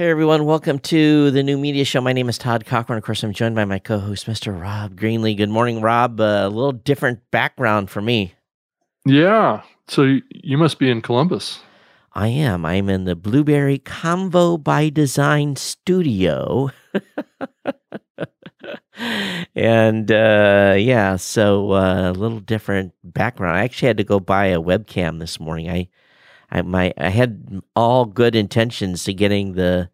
Hey everyone, welcome to the new media show. My name is Todd Cochrane. Of course, I'm joined by my co-host, Mr. Rob Greenlee. Good morning, Rob. Uh, a little different background for me. Yeah. So you must be in Columbus. I am. I'm in the Blubrry Convo by Design studio. and uh, yeah, so uh, a little different background. I actually had to go buy a webcam this morning. I I my I had all good intentions to getting the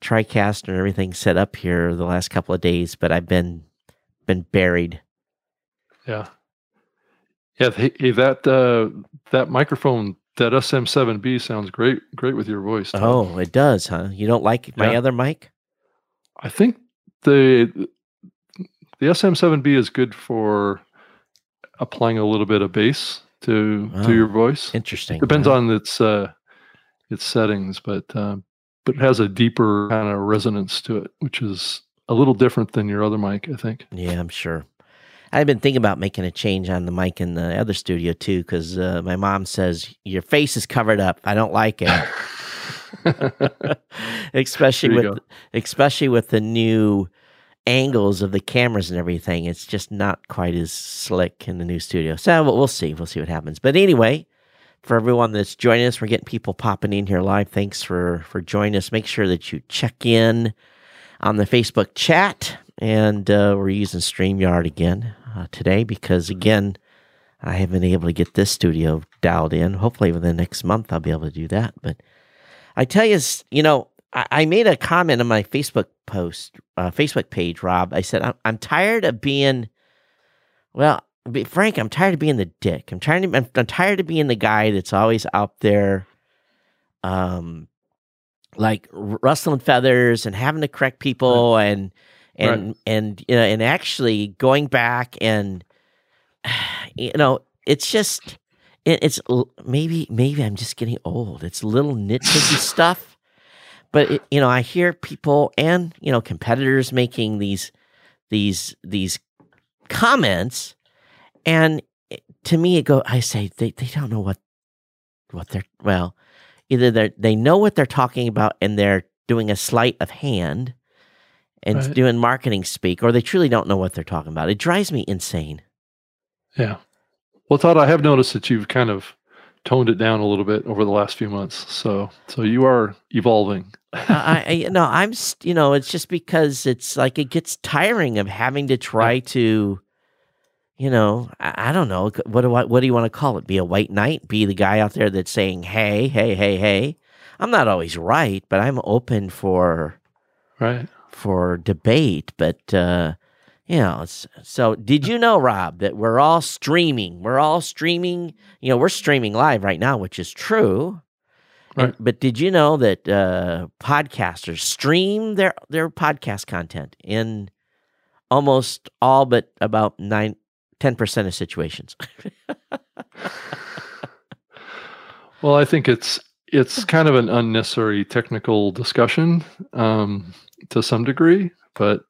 TriCast and everything set up here the last couple of days, but I've been been buried. Yeah, yeah. Hey, that uh, that microphone, that SM7B sounds great, great with your voice. Tom. Oh, it does, huh? You don't like my yeah. other mic? I think the the SM7B is good for applying a little bit of bass to oh, to your voice. Interesting. Depends on its uh, its settings, but uh, but it has a deeper kind of resonance to it, which is a little different than your other mic, I think. Yeah, I'm sure. I've been thinking about making a change on the mic in the other studio too, because uh, my mom says your face is covered up. I don't like it, especially with go. especially with the new angles of the cameras and everything. It's just not quite as slick in the new studio. So we'll see. We'll see what happens. But anyway, for everyone that's joining us, we're getting people popping in here live. Thanks for for joining us. Make sure that you check in on the Facebook chat, and uh, we're using Streamyard again uh, today because again. I haven't been able to get this studio dialed in. Hopefully, within the next month, I'll be able to do that. But I tell you, you know, I, made a comment on my Facebook post, uh, Facebook page, Rob. I said, I'm, I'm tired of being, well, be frank, I'm tired of being the dick. I'm trying to, I'm, I'm tired of being the guy that's always out there, um, like rustling feathers and having to correct people right. and, and, right. and, you know, and actually going back and, you know, it's just, it, it's maybe, maybe I'm just getting old. It's little nitpicky stuff but it, you know, I hear people and you know competitors making these these these comments, and it, to me, it go. I say they they don't know what what they're well. Either they they know what they're talking about and they're doing a sleight of hand and right. doing marketing speak, or they truly don't know what they're talking about. It drives me insane. Yeah. Well, Todd, I have noticed that you've kind of toned it down a little bit over the last few months. So, so you are evolving. I, I, no, I'm, you know, it's just because it's like it gets tiring of having to try yeah. to, you know, I, I, don't know, what do I, what do you want to call it? Be a white knight? Be the guy out there that's saying, hey, hey, hey, hey. I'm not always right, but I'm open for, right, for debate. But uh, you know, so did you know, Rob, that we're all streaming? We're all streaming. You know, we're streaming live right now, which is true. Right. And, but did you know that uh, podcasters stream their their podcast content in almost all but about nine, 10 percent of situations? well, I think it's it's kind of an unnecessary technical discussion um, to some degree, but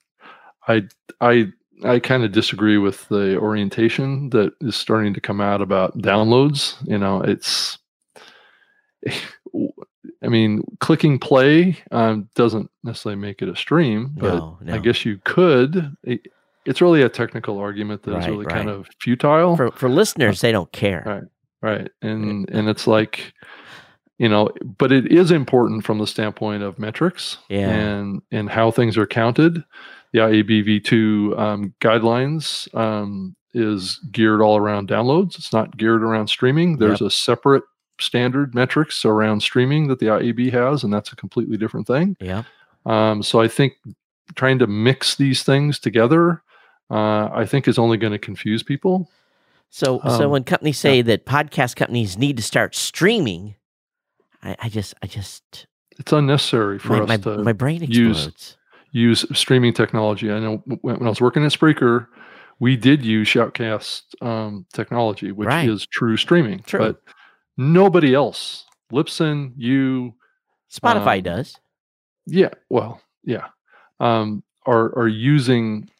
I I I kind of disagree with the orientation that is starting to come out about downloads. You know, it's I mean, clicking play um, doesn't necessarily make it a stream, but no, no. I guess you could. It, it's really a technical argument that right, is really right. kind of futile for for listeners. They don't care, right? Right, and and it's like you know, but it is important from the standpoint of metrics yeah. and and how things are counted the IABV2 um, guidelines um, is geared all around downloads. It's not geared around streaming. There's yep. a separate standard metrics around streaming that the IAB has, and that's a completely different thing. Yeah. Um, so I think trying to mix these things together, uh, I think, is only going to confuse people. So, so um, when companies say yeah. that podcast companies need to start streaming, I, I just, I just, it's unnecessary for my, us my, to my brain explodes. use use streaming technology. I know when, I was working at Spreaker, we did use Shoutcast um, technology, which right. is true streaming. True. But nobody else, Libsyn, you, Spotify um, does. Yeah. Well, yeah. Um, are are using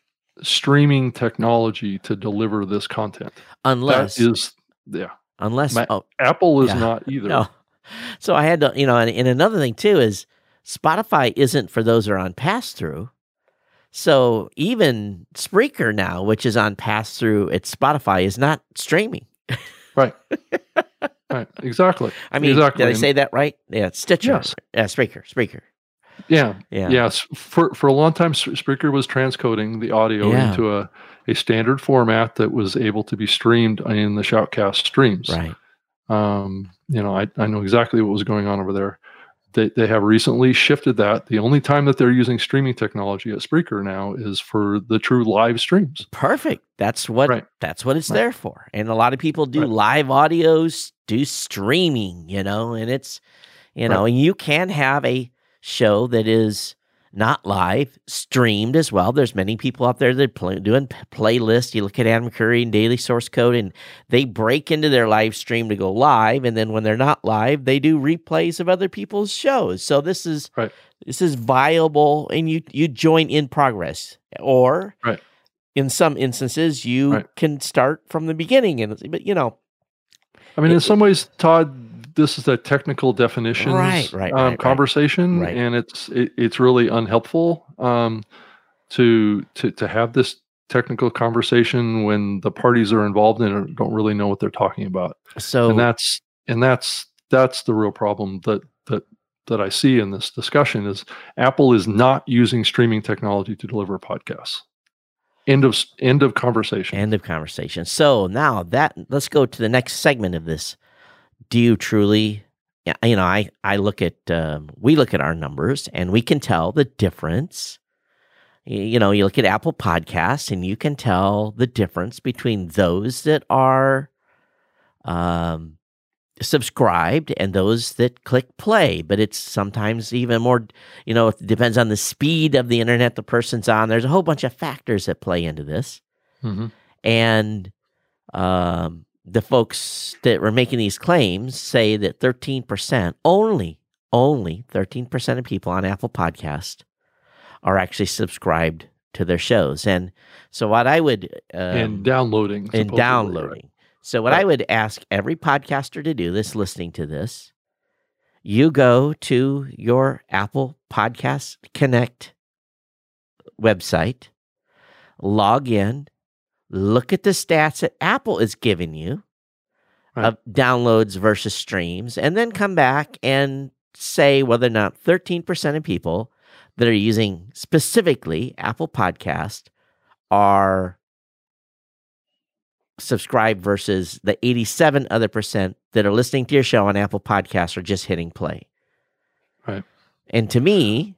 streaming technology to deliver this content. Unless that is yeah. Unless My, oh, Apple is yeah. not either. No. So I had to, you know, and, and another thing too is Spotify isn't for those that are on pass through. So even Spreaker now, which is on pass through at Spotify, is not streaming. Right. right. Exactly. I mean, exactly. did I say that right? Yeah, Stitcher. Yes. Yeah, Spreaker. Spreaker. Yeah. Yeah. Yes. For for a long time, Spreaker was transcoding the audio Yeah. into a, a standard format that was able to be streamed in the Shoutcast streams. Right. Um, you know, I, I know exactly what was going on over there. They, they have recently shifted that. The only time that they're using streaming technology at Spreaker now is for the true live streams. Perfect. That's what Right. that's what it's Right. there for. And a lot of people do Right. live audios, do streaming, you know, and it's you know, and you can have a show that is not live, streamed as well. There's many people out there that play, doing playlists. You look at Adam Curry and Daily Source Code, and they break into their live stream to go live, and then when they're not live, they do replays of other people's shows. So this is Right. this is viable, and you you join in progress, or Right. in some instances you Right. can start from the beginning, and but you know, I mean, in some ways, Todd, this is a technical definition Right, right, um, right, conversation, Right. and it's it, it's really unhelpful um, to to to have this technical conversation when the parties are involved in it don't really know what they're talking about, so and that's and that's that's the real problem that that that I see in this discussion is Apple is not using streaming technology to deliver podcasts. End of end of conversation. End of conversation. So now that let's go to the next segment of this. Do you truly? Yeah, you know, I I look at um, we look at our numbers and we can tell the difference. You know, you look at Apple Podcasts and you can tell the difference between those that are um, subscribed and those that click play. But it's sometimes even more. You know, it depends on the speed of the internet the person's on. There's a whole bunch of factors that play into this Mhm. and um, the folks that were making these claims say that 13% only only 13% of people on apple podcast are actually subscribed to their shows and so what i would um, and downloading. and supposedly, right? downloading so what i would ask every podcaster to do this listening to this you go to your apple podcast connect website log in look at the stats that Apple is giving you Right. of downloads versus streams, and then come back and say whether or not 13% of people that are using specifically Apple Podcast are subscribed versus the 87 other percent that are listening to your show on Apple Podcasts are just hitting play. Right. And to me,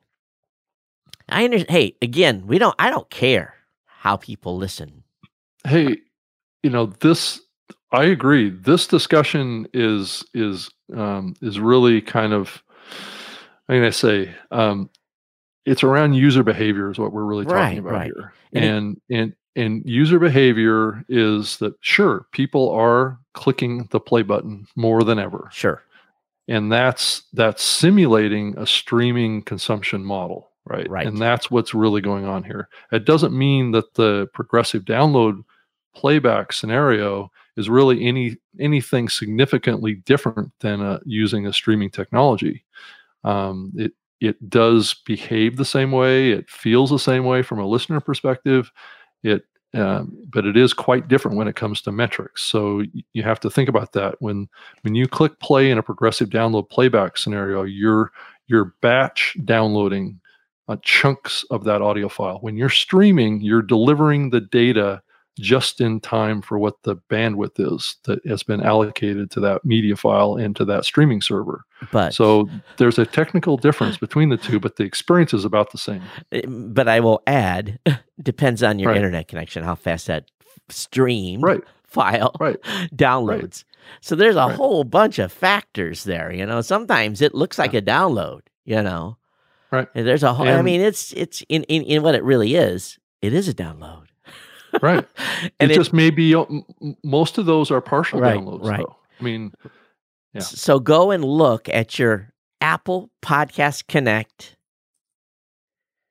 I understand. Hey, again, we don't. I don't care how people listen. Hey you know this i agree this discussion is is um is really kind of i mean i say um it's around user behavior is what we're really talking Right, about right. here and and and user behavior is that sure people are clicking the play button more than ever Sure. and that's that's simulating a streaming consumption model right Right. and that's what's really going on here it doesn't mean that the progressive download playback scenario is really any anything significantly different than uh, using a streaming technology. Um, it it does behave the same way. It feels the same way from a listener perspective. It um, but it is quite different when it comes to metrics. So you have to think about that. When when you click play in a progressive download playback scenario, you're you're batch downloading uh, chunks of that audio file. When you're streaming, you're delivering the data just in time for what the bandwidth is that has been allocated to that media file and to that streaming server. But So there's a technical difference between the two, but the experience is about the same. eh, but I will add depends on your Right. internet connection how fast that stream Right, file right, downloads. So there's a Right. whole bunch of factors there, you know. Sometimes it looks like a download, you know. Right. And there's a whole I mean it's it's in, in in what it really is. It is a download. Right. and it, it- just may be m- most of those are partial Right, downloads, right. though. I mean, yeah. So go and look at your Apple Podcast Connect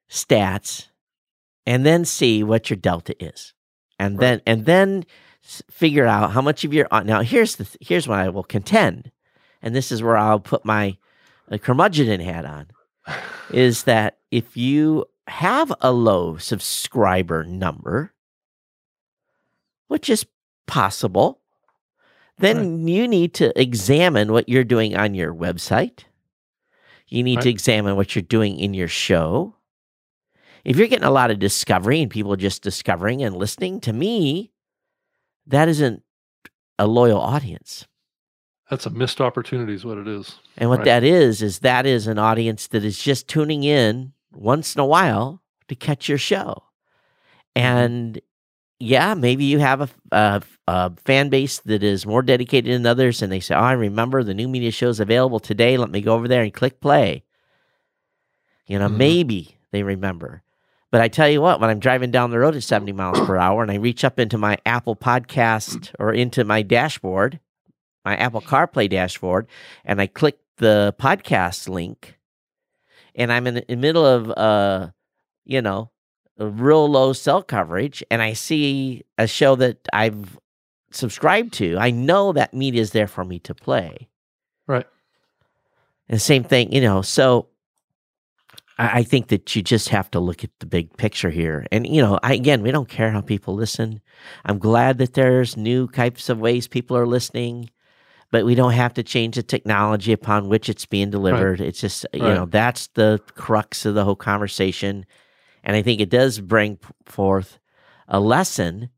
stats and then see what your delta is. And Right. then and then figure out how much of your uh, now here's the here's what I will contend. And this is where I'll put my uh, curmudgeon hat on. is that if you have a low subscriber number, which is possible, then right. you need to examine what you're doing on your website. You need right. to examine what you're doing in your show. If you're getting a lot of discovery and people just discovering and listening, to me, that isn't a loyal audience. That's a missed opportunity, is what it is. And what right. that is, is that is an audience that is just tuning in once in a while to catch your show. Mm-hmm. And yeah, maybe you have a, a, a, fan base that is more dedicated than others, and they say, "Oh, I remember the new media show is available today. Let me go over there and click play." You know, mm-hmm. maybe they remember. But I tell you what, when I'm driving down the road at 70 miles per hour and I reach up into my Apple Podcast or into my dashboard, my Apple CarPlay dashboard, and I click the podcast link, and I'm in the middle of, uh, you know, real low cell coverage, and I see a show that I've subscribed to, I know that media is there for me to play. Right. And same thing, you know, so I, think that you just have to look at the big picture here. And, you know, I, again, we don't care how people listen. I'm glad that there's new types of ways people are listening, but we don't have to change the technology upon which it's being delivered. Right. It's just, you right. know, that's the crux of the whole conversation. And I think it does bring forth a lesson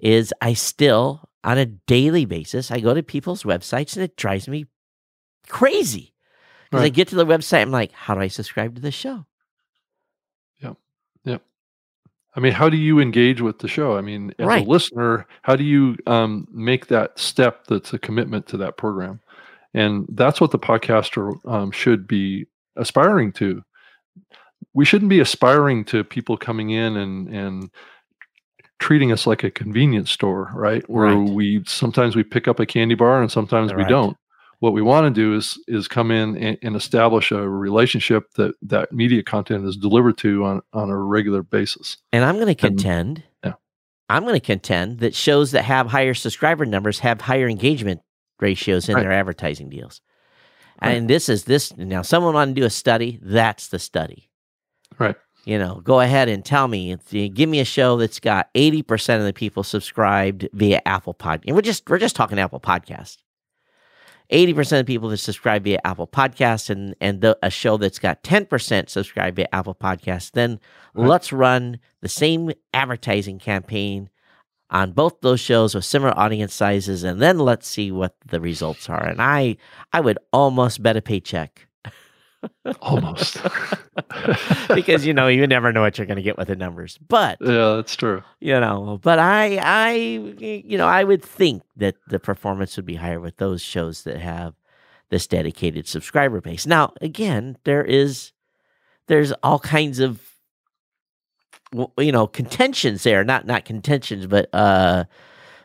is I still, on a daily basis, I go to people's websites and it drives me crazy because right. I get to the website, I'm like, how do I subscribe to this show? Yep. Yep. I mean, how do you engage with the show? I mean, as right. a listener, how do you um, make that step that's a commitment to that program? And that's what the podcaster um, should be aspiring to. We shouldn't be aspiring to people coming in and and treating us like a convenience store, right? Where right. we sometimes we pick up a candy bar and sometimes right. we don't what we want to do is is come in and, and, establish a relationship that that media content is delivered to on on a regular basis. And I'm going to contend. And, yeah. I'm going to contend that shows that have higher subscriber numbers have higher engagement ratios in right. their advertising deals. And this is this now. Someone want to do a study. That's the study. Right. You know, go ahead and tell me. Give me a show that's got eighty percent of the people subscribed via Apple Podcast. And we're just we're just talking Apple Podcast. 80% of people that subscribe via Apple Podcasts and, and the, a show that's got 10% subscribed via Apple Podcasts, then right. let's run the same advertising campaign on both those shows with similar audience sizes and then let's see what the results are. And I I would almost bet a paycheck Almost. because you know you never know what you're going to get with the numbers. But yeah, that's true. You know, but I I you know I would think that the performance would be higher with those shows that have this dedicated subscriber base. Now, again, there is there's all kinds of you know contentions there. Not not contentions, but uh,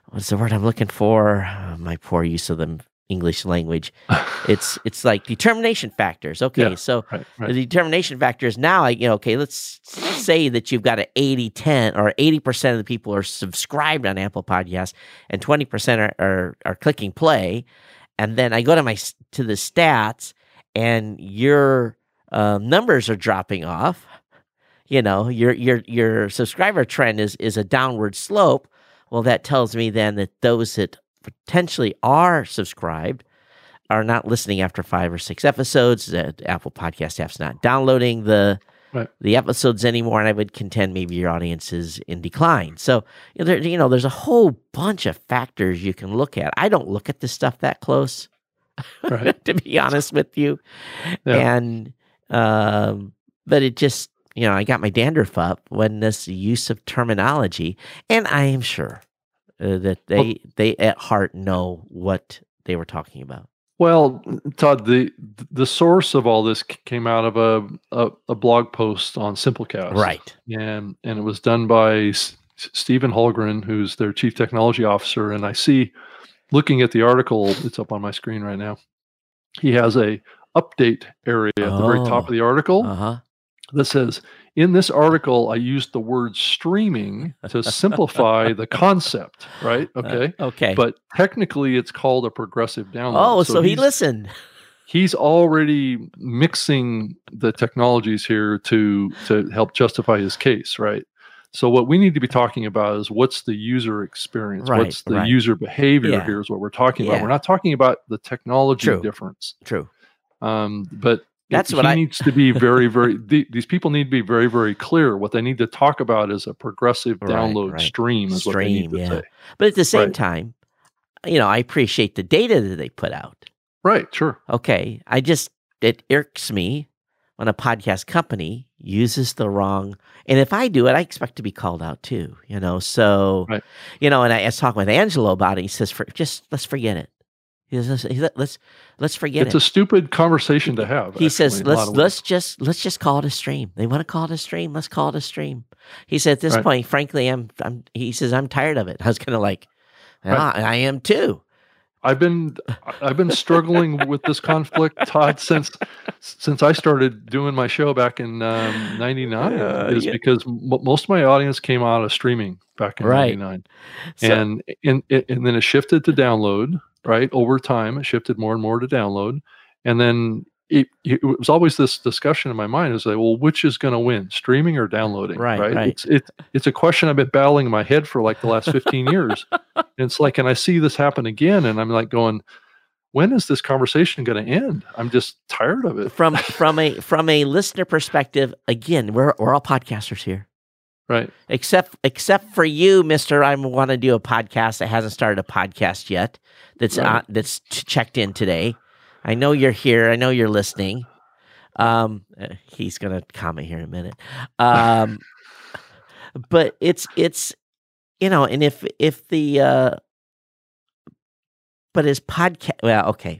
what's the word I'm looking for? Uh, my poor use of them English language. it's it's like determination factors. Okay, yeah, so right, right. the determination factors now, like, you know, okay, let's say that you've got an 80 10 or 80% of the people are subscribed on Apple Podcasts and 20% are, are, are clicking play. And then I go to my to the stats and your um, numbers are dropping off. You know, your your your subscriber trend is is a downward slope. Well, that tells me then that those that potentially are subscribed are not listening after five or six episodes. The Apple Podcast app's not downloading the right. the episodes anymore, and I would contend maybe your audience is in decline. So you know, there, you know, there's a whole bunch of factors you can look at. I don't look at this stuff that close, right. to be honest with you, yeah. and um, but it just you know, I got my dandruff up when this use of terminology, and I am sure uh, that they well, they at heart know what they were talking about. Well, Todd, the the source of all this came out of a, a, a blog post on Simplecast, right? And and it was done by S- Stephen Holmgren, who's their chief technology officer. And I see, looking at the article, it's up on my screen right now. He has a update area at the very top of the article uh-huh. that says in this article, I used the word streaming to simplify the concept, right? Uh, okay. Uh, okay. But technically, it's called a progressive download. Oh, so, so he listened. he's already mixing the technologies here to to help justify his case, right? So what we need to be talking about is what's the user experience, Right, what's the right. user behavior Yeah. here is what we're talking Yeah. about. We're not talking about the technology True. difference. True. Um, but That's he what I- needs to be very, very. the, these people need to be very, very clear. What they need to talk about is a progressive Right, download right. stream. Is what they need Stream, to yeah. say. But at the same Right. time, you know, I appreciate the data that they put out. Right. Sure. Okay. I just, it irks me when a podcast company uses the wrong, and if I do it, I expect to be called out too, you know? So, Right. you know, and I, I was talking with Angelo about it. He says, for, just let's forget it. He says, let's, let's forget it's it. a stupid conversation to have. he says, actually, lot let's, let's just, let's just call it a stream. They want to call it a stream. Let's call it a stream. He said, at this Right. point, frankly, I'm, I'm, he says, I'm tired of it. I was kind of like, Right. "Ah, I am too. I've been I've been struggling with this conflict, Todd, since since I started doing my show back in um, '99. Uh, is yeah. because m- most of my audience came out of streaming back in Right. '99, So- and and and then it shifted to download. Right over time, it shifted more and more to download, and then it, it was always this discussion in my mind: is like, well, which is going to win, streaming or downloading? Right, right. It's it's it's a question I've been battling in my head for like the last 15 years. And it's like, and I see this happen again, and I'm like going, when is this conversation going to end? I'm just tired of it. from from a from a listener perspective, again, we're we're all podcasters here, Right. except except for you, Mister. I want to do a podcast that hasn't started a podcast yet. That's Right. on, that's t- checked in today. I know you're here. I know you're listening. Um, uh, he's gonna comment here in a minute. Um, but it's it's you know, and if if the uh, but as podcast, well, okay.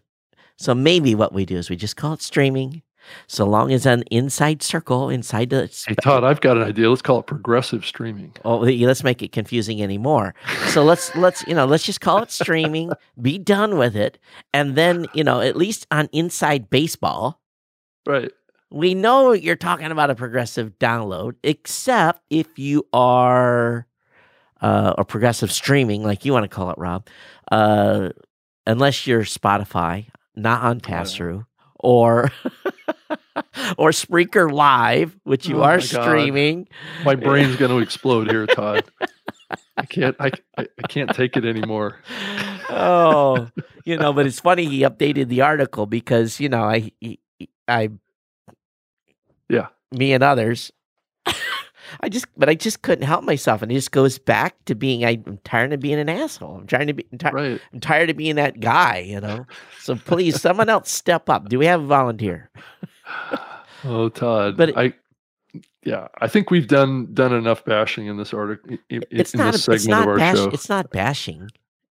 So maybe what we do is we just call it streaming. So long as an inside circle inside the Hey, Todd, I've got an idea. Let's call it progressive streaming. Oh, let's make it confusing anymore. So let's let's you know let's just call it streaming. be done with it, and then you know at least on Inside Baseball, Right. we know you're talking about a progressive download, except if you are uh, or progressive streaming, like you want to call it, Rob. Uh, unless you're Spotify, not on pass through, or or Spreaker Live, which you Oh are my streaming. My brain's going to explode here, Todd. I can't. I, I can't take it anymore. oh, you know, but it's funny he updated the article because you know I I Yeah. me and others. I just, but I just couldn't help myself, and it just goes back to being. I'm tired of being an asshole. I'm trying to be. I'm, Right. I'm tired of being that guy, you know. So please, someone else step up. Do we have a volunteer? Oh, Todd. But it- I. Yeah, I think we've done done enough bashing in this article. In, It's in not. this It's segment of not our bash. show. It's not bashing.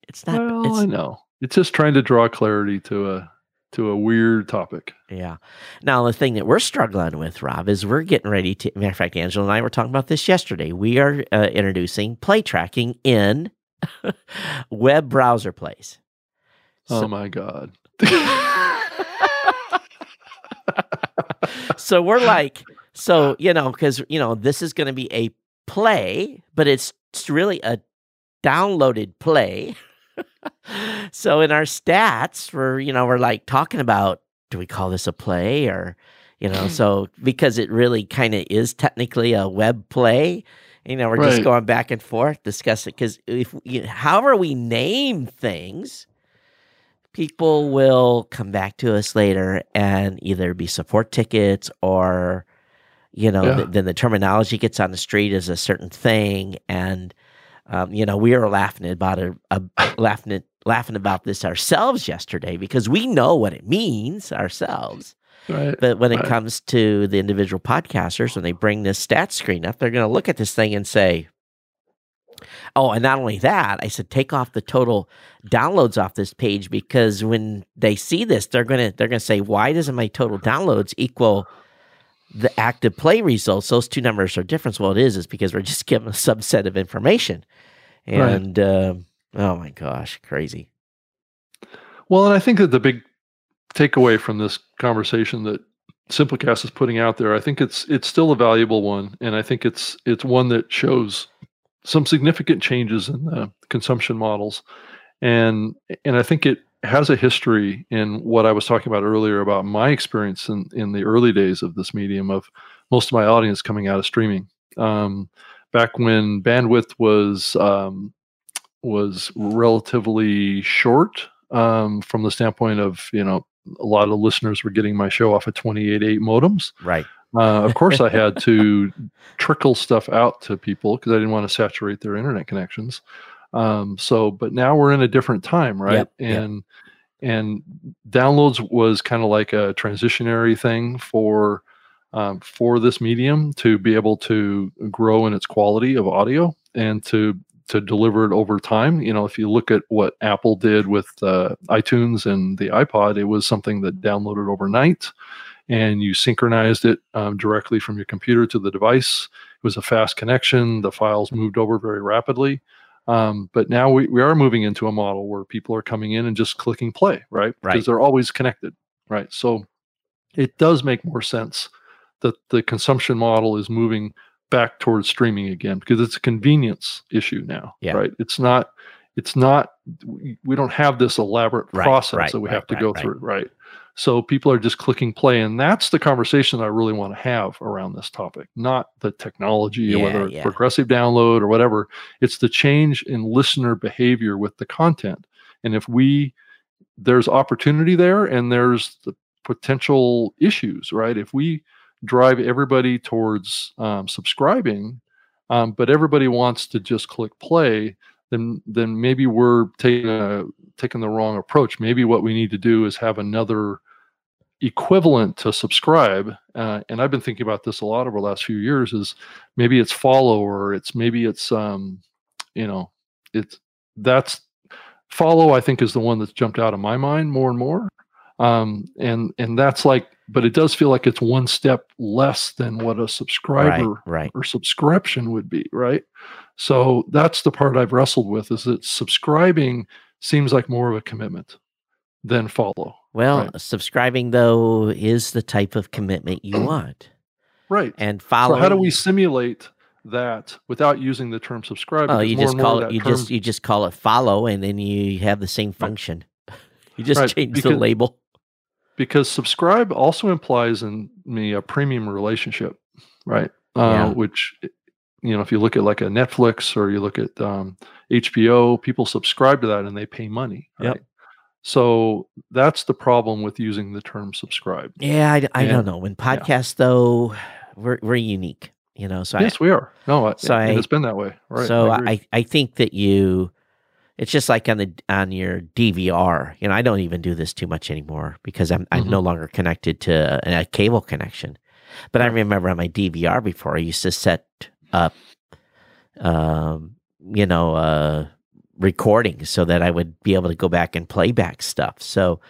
It's not. well, it's, I know. It's just trying to draw clarity to a to a weird topic. Yeah. Now the thing that we're struggling with, Rob, is we're getting ready to. Matter of fact, Angelo and I were talking about this yesterday. We are uh, introducing play tracking in web browser plays. oh my god. so we're like, so you know, because you know this is going to be a play, but it's, it's really a downloaded play. so in our stats, we're you know we're like talking about do we call this a play or you know so because it really kind of is technically a web play. You know, we're just going back and forth discussing because if you, however we name things, people will come back to us later and either be support tickets or you know Yeah. th- then the terminology gets on the street as a certain thing and um, you know we were laughing about it uh, laughing at, laughing about this ourselves yesterday because we know what it means ourselves right. but when it Right. comes to the individual podcasters when they bring this stats screen up they're going to look at this thing and say Oh, and not only that, I said take off the total downloads off this page because when they see this, they're gonna they're gonna say, why doesn't my total downloads equal the active play results? Those two numbers are different. Well, it is is because we're just given a subset of information, Right. and um, oh my gosh, crazy. Well, and I think that the big takeaway from this conversation that Simplecast is putting out there, I think it's it's still a valuable one, and I think it's it's one that shows some significant changes in the consumption models, and and I think it has a history in what I was talking about earlier about my experience in, in the early days of this medium of most of my audience coming out of streaming. Um, back when bandwidth was um, was relatively short um, from the standpoint of you know a lot of listeners were getting my show off of 28.8 modems. Right. Uh, of course, I had to trickle stuff out to people because I didn't want to saturate their internet connections. Um, so, but now we're in a different time, right? Yep, and yep. and downloads was kind of like a transitionary thing for um, for this medium to be able to grow in its quality of audio and to to deliver it over time. You know, if you look at what Apple did with uh, iTunes and the iPod, it was something that downloaded overnight and you synchronized it um, directly from your computer to the device. It was a fast connection. The files moved over very rapidly. Um, but now we, we are moving into a model where people are coming in and just clicking play, right? Right. Because they're always connected, right? So it does make more sense that the consumption model is moving back towards streaming again because it's a convenience issue now, Yeah. right? It's not it's not we don't have this elaborate Right, process right, that we right, have to right, go right. through, right? So people are just clicking play, and that's the conversation I really want to have around this topic, not the technology, Yeah, whether it's yeah. progressive download or whatever. It's the change in listener behavior with the content, and if we there's opportunity there, and there's the potential issues, right? If we drive everybody towards um, subscribing, um, but everybody wants to just click play, then then maybe we're taking a taking the wrong approach. Maybe what we need to do is have another equivalent to subscribe. Uh, and I've been thinking about this a lot over the last few years. Is maybe it's follow or it's maybe it's um, you know, it's that's follow. I think is the one that's jumped out of my mind more and more. Um, and and that's like, but it does feel like it's one step less than what a subscriber Right. Right. or subscription would be, right? So that's the part I've wrestled with is that subscribing seems like more of a commitment than follow. Well, Right. subscribing though is the type of commitment you want, Right. and So how do we simulate that without using the term subscribe? Oh, you just call it. You term- just you just call it follow, and then you have the same function. You just Right, change the label. because subscribe also implies in me a premium relationship, right? Uh, Which, you know, if you look at like a Netflix or you look at um, HBO, people subscribe to that and they pay money, Yep. So that's the problem with using the term subscribe. Yeah, I, I And- don't know. When podcasts though, we're we're unique, you know. So yes, we are. No, I, so I- it's been that way, right? so I. I, I think that you it's just like on the on your DVR. You know, I don't even do this too much anymore because I'm I'm no longer connected to a, a cable connection. But I remember on my DVR before I used to set up um you know uh recordings so that I would be able to go back and play back stuff. So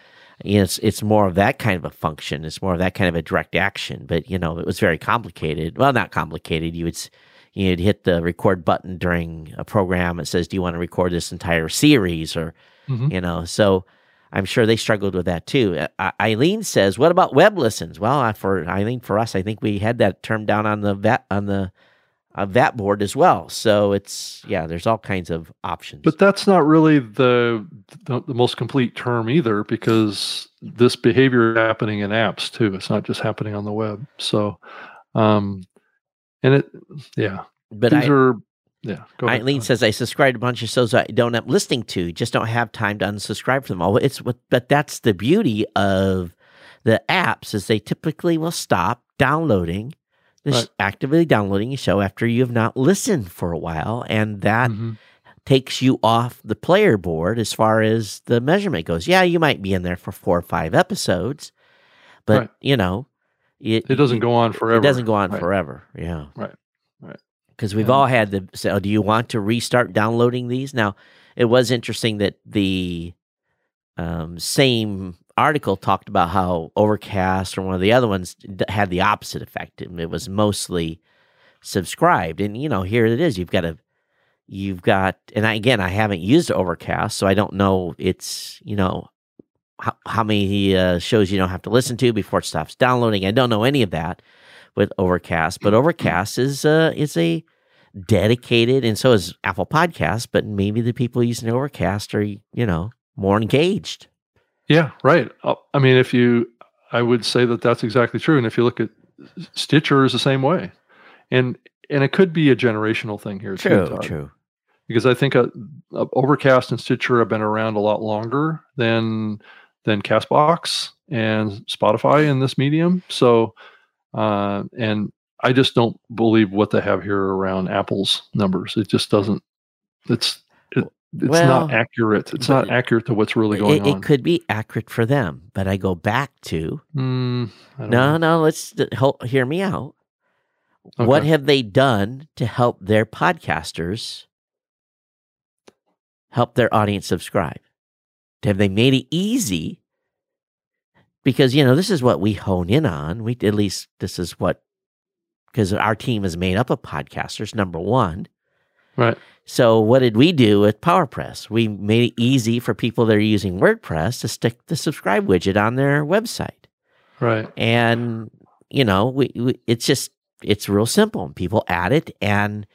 you know, it's it's more of that kind of a function. It's more of that kind of a direct action. But you know, it was very complicated. Well, not complicated. You would you'd hit the record button during a program. It says, "Do you want to record this entire series?" Or Mhm. you know, so I'm sure they struggled with that too. Uh, I- Eileen says, "What about web listens?" Well, for Eileen, for us, I think we had that term down on the vet on the uh, VAT board as well. So it's yeah, there's all kinds of options. But that's not really the, the the most complete term either, because this behavior is happening in apps too. It's not just happening on the web. So, um, and it, yeah, but these I, are, yeah. Go ahead. Eileen says I subscribe to a bunch of shows I don't have listening to, just don't have time to unsubscribe from them all. It's what, but that's the beauty of the apps is they typically will stop downloading, Right. actively downloading a show after you have not listened for a while, and that Mhm. takes you off the player board as far as the measurement goes. Yeah, you might be in there for four or five episodes, but Right. you know, it, It doesn't go on forever. It doesn't go on Right. forever. Yeah. Right. Right. Because we've And- all had the say, oh, do you want to restart downloading these? Now, it was interesting that the um, same article talked about how Overcast or one of the other ones had the opposite effect. It was mostly subscribed, and you know, here it is. You've got a, you've got, and I, again, I haven't used Overcast, so I don't know. It's you know. How, how many uh, shows you don't have to listen to before it stops downloading? I don't know any of that with Overcast, but Overcast is uh, is a dedicated, and so is Apple Podcasts. But maybe the people using Overcast are you know more engaged. Yeah, right. Uh, I mean, if you, I would say that that's exactly true. And if you look at Stitcher, is the same way, and and it could be a generational thing here True, too. Todd. true. Because I think a, a Overcast and Stitcher have been around a lot longer than than Castbox and Spotify in this medium. So, uh, and I just don't believe what they have here around Apple's numbers. It just doesn't. It's it, it's Well, not accurate. It's not accurate to what's really going It, on. it could be accurate for them, but I go back to Mm, no, know. no. Let's d- hel- hear me out. What have they done to help their podcasters help their audience subscribe? Have they made it easy? Because you know this is what we hone in on. We at least this is what because our team is made up of podcasters. Number one, Right. So what did we do with PowerPress? We made it easy for people that are using WordPress to stick the subscribe widget on their website. Right. And you know, we, we it's just it's real simple. People add it and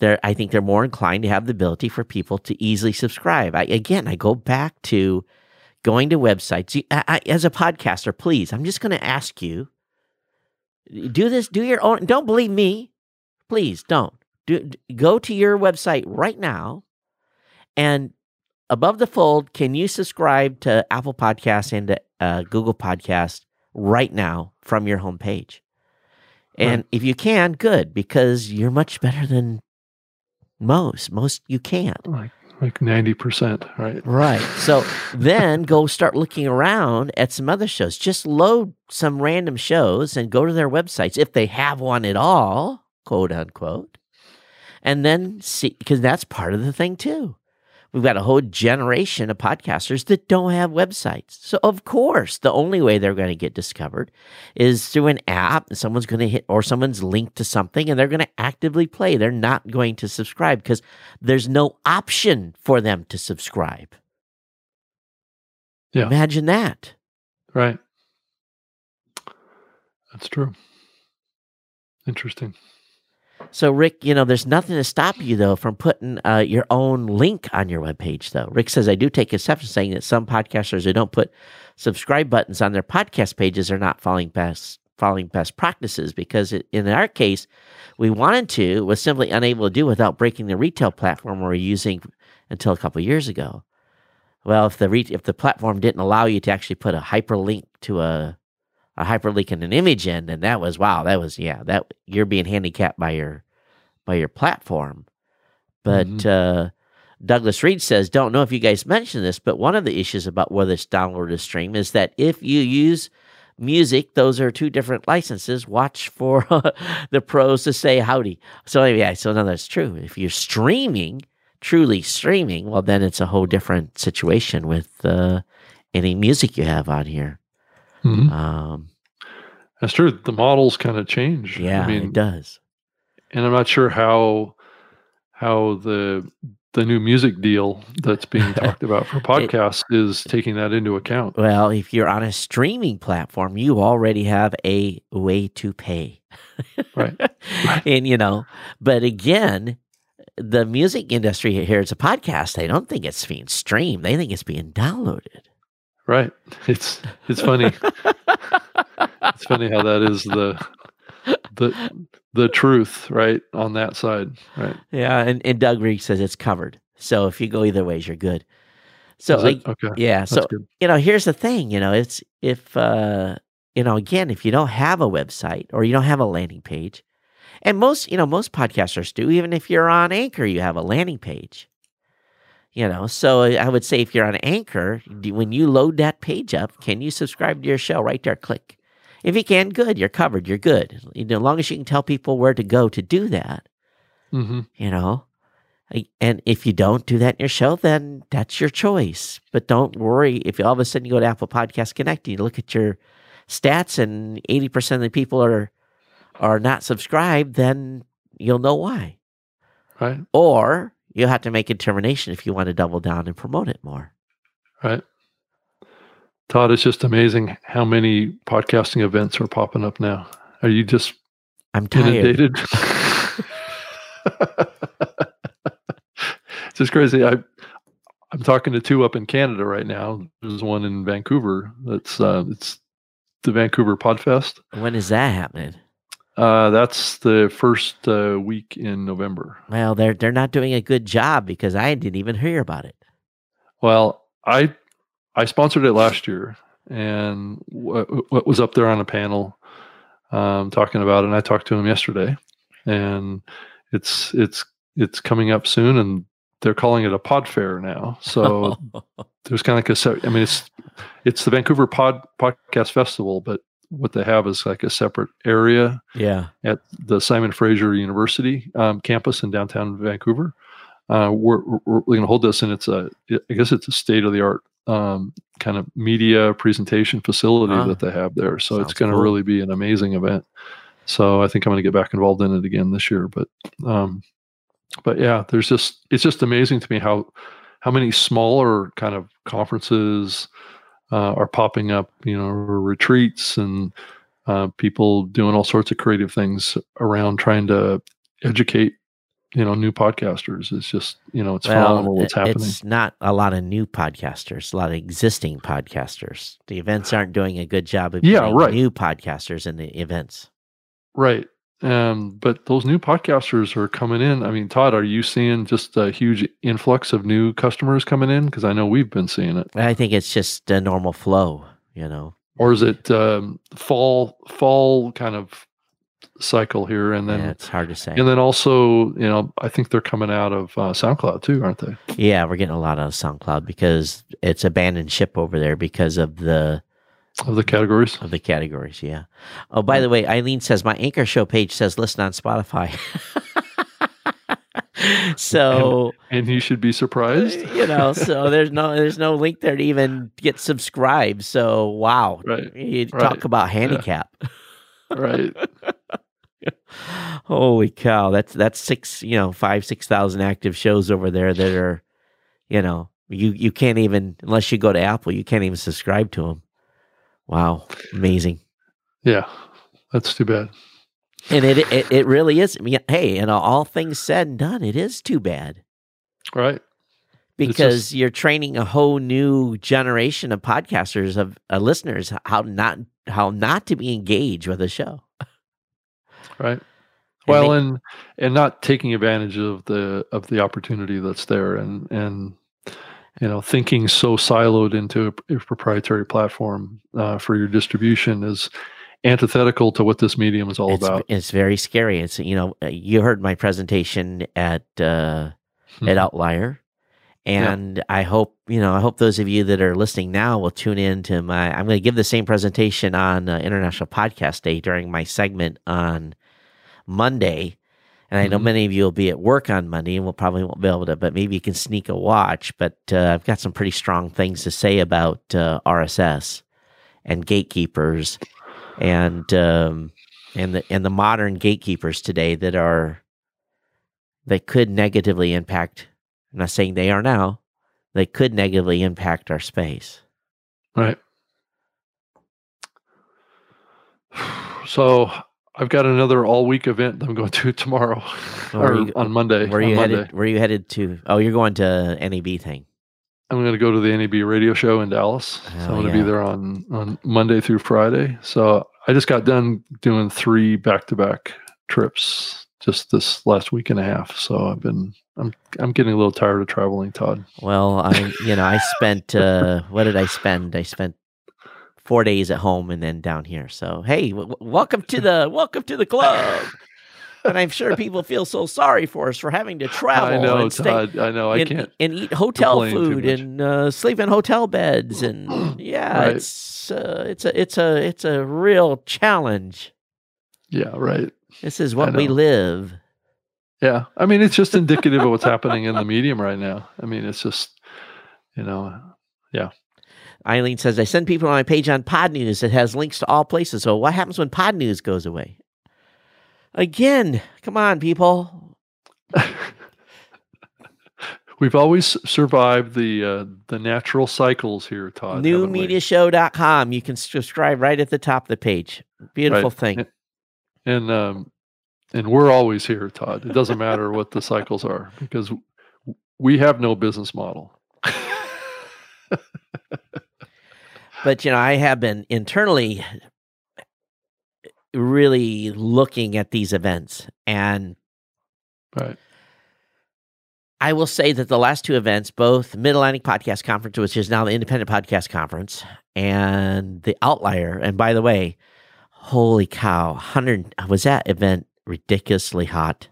they're I think they're more inclined to have the ability for people to easily subscribe. I again, I go back to going to websites. You- I, I, as a podcaster, please, I'm just going to ask you do this, do your own don't believe me. Please don't do, go to your website right now and above the fold can you subscribe to apple Podcasts and to uh, google Podcasts right now from your homepage and if you can good because you're much better than most most you can't Like like ninety percent. Right. Right. So then go start looking around at some other shows. Just load some random shows and go to their websites if they have one at all, quote unquote. And then see, because that's part of the thing too. We've got a whole generation of podcasters that don't have websites. So, of course, the only way they're going to get discovered is through an app. and Someone's going to hit, or someone's linked to something, and they're going to actively play. They're not going to subscribe because there's no option for them to subscribe. Yeah. Imagine that. Right. That's true. Interesting. So, Rick, you know, there's nothing to stop you, though, from putting uh, your own link on your webpage, though. Rick says, I do take exception saying that some podcasters who don't put subscribe buttons on their podcast pages are not following best following best practices because it, in our case we wanted to was simply unable to do without breaking the retail platform we were using until a couple years ago well if the re- if the platform didn't allow you to actually put a hyperlink to a a hyperlink in an image in then that was wow that was yeah that you're being handicapped by your by your platform but Mhm. uh Douglas Reed says, don't know if you guys mentioned this, but one of the issues about whether it's download or stream is that if you use music, those are two different licenses. Watch for the pros to say howdy. So yeah, so no, that's true. If you're streaming, truly streaming, well, then it's a whole different situation with uh, any music you have on here. Mhm. Um, That's true. The models kind of change. yeah, I mean, it does. and I'm not sure how how the the new music deal that's being talked about for podcasts is taking that into account. Well, if you're on a streaming platform, you already have a way to pay. Right. and, you know, but again, the music industry here, it's a podcast. They don't think it's being streamed, they think it's being downloaded. Right. It's it's funny. it's funny how that is the the the truth, right, on that side. Right. Yeah. And, and Doug Reed says it's covered. So if you go either ways, you're good. So, like, okay. yeah. That's So, good. you know, here's the thing, you know, it's if uh you know, again, if you don't have a website or you don't have a landing page, and most, you know, most podcasters do, even if you're on Anchor, you have a landing page. You know, so I would say if you're on Anchor, when you load that page up, can you subscribe to your show right there? Click. If you can, good, you're covered, you're good. You know, as long as you can tell people where to go to do that, hmm you know. And if you don't do that in your show, then that's your choice. But don't worry if all of a sudden you go to Apple Podcast Connect and you look at your stats and 80% of the people are are not subscribed, then you'll know why. Right. Or you'll have to make a determination if you want to double down and promote it more. Right. Todd, it's just amazing how many podcasting events are popping up now. Are you just I'm tired. inundated? it's just crazy. I I'm talking to two up in Canada right now. There's one in Vancouver. That's uh, it's the Vancouver Podfest. When is that happening? Uh, that's the first uh, week in November. Well, they're they're not doing a good job because I didn't even hear about it. Well, I I sponsored it last year, and what, what was up there on a panel um, talking about it. And I talked to him yesterday, and it's it's it's coming up soon, and they're calling it a pod fair now. So there's kind of like a I mean it's it's the Vancouver Pod Podcast Festival, but what they have is like a separate area. Yeah. At the Simon Fraser University um, campus in downtown Vancouver. Uh, we're, we're going to hold this, and it's a I guess it's a state of the art um, kind of media presentation facility ah, that they have there. So it's going to cool. really be an amazing event. So I think I'm going to get back involved in it again this year. But um, but yeah, there's just it's just amazing to me how how many smaller kind of conferences uh, are popping up. You know, retreats and uh, people doing all sorts of creative things around trying to educate you know new podcasters. It's just you know it's well, phenomenal what's happening. it's not a lot of new podcasters a lot of existing podcasters. The events aren't doing a good job of yeah right. new podcasters in the events. Right um, but those new podcasters are coming in. I mean, Todd, are you seeing just a huge influx of new customers coming in? Because I know we've been seeing it. I think it's just a normal flow, you know. Or is it um, fall fall kind of cycle here? And then yeah, it's hard to say. And then also, you know, I think they're coming out of uh, SoundCloud too, aren't they? Yeah, we're getting a lot out of SoundCloud because it's abandoned ship over there because of the of the categories? Of the categories yeah. Oh by the way eileen says my anchor show page says listen on spotify so and, and, you should be surprised? You know so there's no there's no link there to even get subscribed. So wow. Right. You right. talk about handicap. Yeah. right. Holy cow. That's that's six you know five six thousand active shows over there that are you know you you can't even unless you go to apple you can't even subscribe to them Wow, amazing. Yeah, that's too bad. And it it, it really is. I mean, hey, and all things said and done, it is too bad. Right. Because just, you're training a whole new generation of podcasters of uh, listeners how not how not to be engaged with a show. Right. well, they, and and not taking advantage of the of the opportunity that's there, and and you know thinking so siloed into a, a proprietary platform uh, for your distribution is antithetical to what this medium is all it's, about it's very scary it's you know uh, you heard my presentation at uh, mm-hmm. at outlier and yeah. i hope you know i hope those of you that are listening now will tune in to my i'm going to give the same presentation on uh, international podcast day during my segment on monday and I know mm-hmm. many of you will be at work on Monday and we'll probably won't be able to, but maybe you can sneak a watch. But uh, I've got some pretty strong things to say about uh, RSS and gatekeepers and um, and the and the modern gatekeepers today that are that could negatively impact. I'm not saying they are now. They could negatively impact our space. Right. So I've got another all week event I'm going to tomorrow or you, on Monday. Where are you Monday. headed? Where are you headed to? Oh, you're going to NAB thing. I'm going to go to the NAB radio show in Dallas. Oh, so I'm going yeah. to be there on on Monday through Friday. So I just got done doing three back to back trips just this last week and a half. So I've been I'm I'm getting a little tired of traveling, Todd. Well, I you know I spent uh, what did I spend? I spent four days at home and then down here. So hey, w- welcome to the welcome to the club. and I'm sure people feel so sorry for us for having to travel. I know, and stay, Todd. I know. I and, can't and eat hotel food and uh, sleep in hotel beds and yeah, right. it's uh, it's a it's a it's a real challenge. Yeah, right. This is what we live. Yeah, I mean, it's just indicative of what's happening in the medium right now. I mean, it's just you know, yeah. Eileen says, I send people on my page on Pod News that has links to all places. So what happens when Podnews goes away? Again, come on, people. We've always survived the uh, the natural cycles here, Todd. Newmediashow.com. You can subscribe right at the top of the page. Beautiful right. thing. And and, um, and we're always here, Todd. It doesn't matter what the cycles are because we have no business model. but you know, I have been internally really looking at these events and right. I will say that the last two events, both Mid Atlantic Podcast Conference, which is now the Independent Podcast Conference, and the Outlier. And by the way, holy cow, hundred was that event ridiculously hot?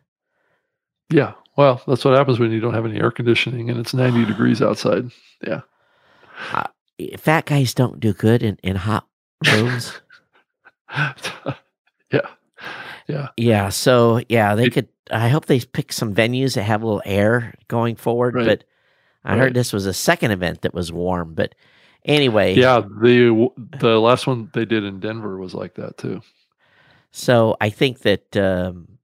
Yeah, well, that's what happens when you don't have any air conditioning and it's ninety degrees outside. Yeah, uh, fat guys don't do good in in hot rooms. yeah, yeah, yeah. So yeah, they it, could I hope they pick some venues that have a little air going forward. Right. But I right. heard this was a second event that was warm. But anyway, yeah, the the last one they did in Denver was like that too. So I think that um,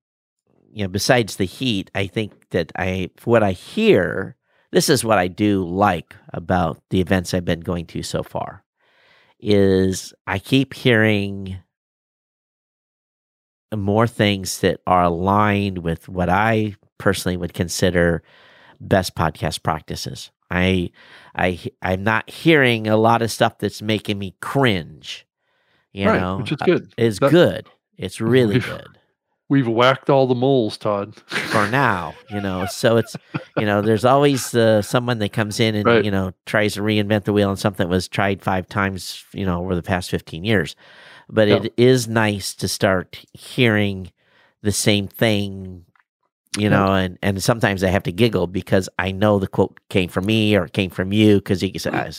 you know, besides the heat, I think that I what I hear. This is what I do like about the events I've been going to so far. Is I keep hearing more things that are aligned with what I personally would consider best podcast practices. I I I'm not hearing a lot of stuff that's making me cringe. You right, know, which is uh, good. It's that, good. It's really good. We've whacked all the moles, Todd. For now, you know. So it's you know, there's always uh, someone that comes in and right. you know tries to reinvent the wheel on something that was tried five times, you know, over the past fifteen years but yeah. it is nice to start hearing the same thing you know yeah. and and sometimes i have to giggle because i know the quote came from me or it came from you because you said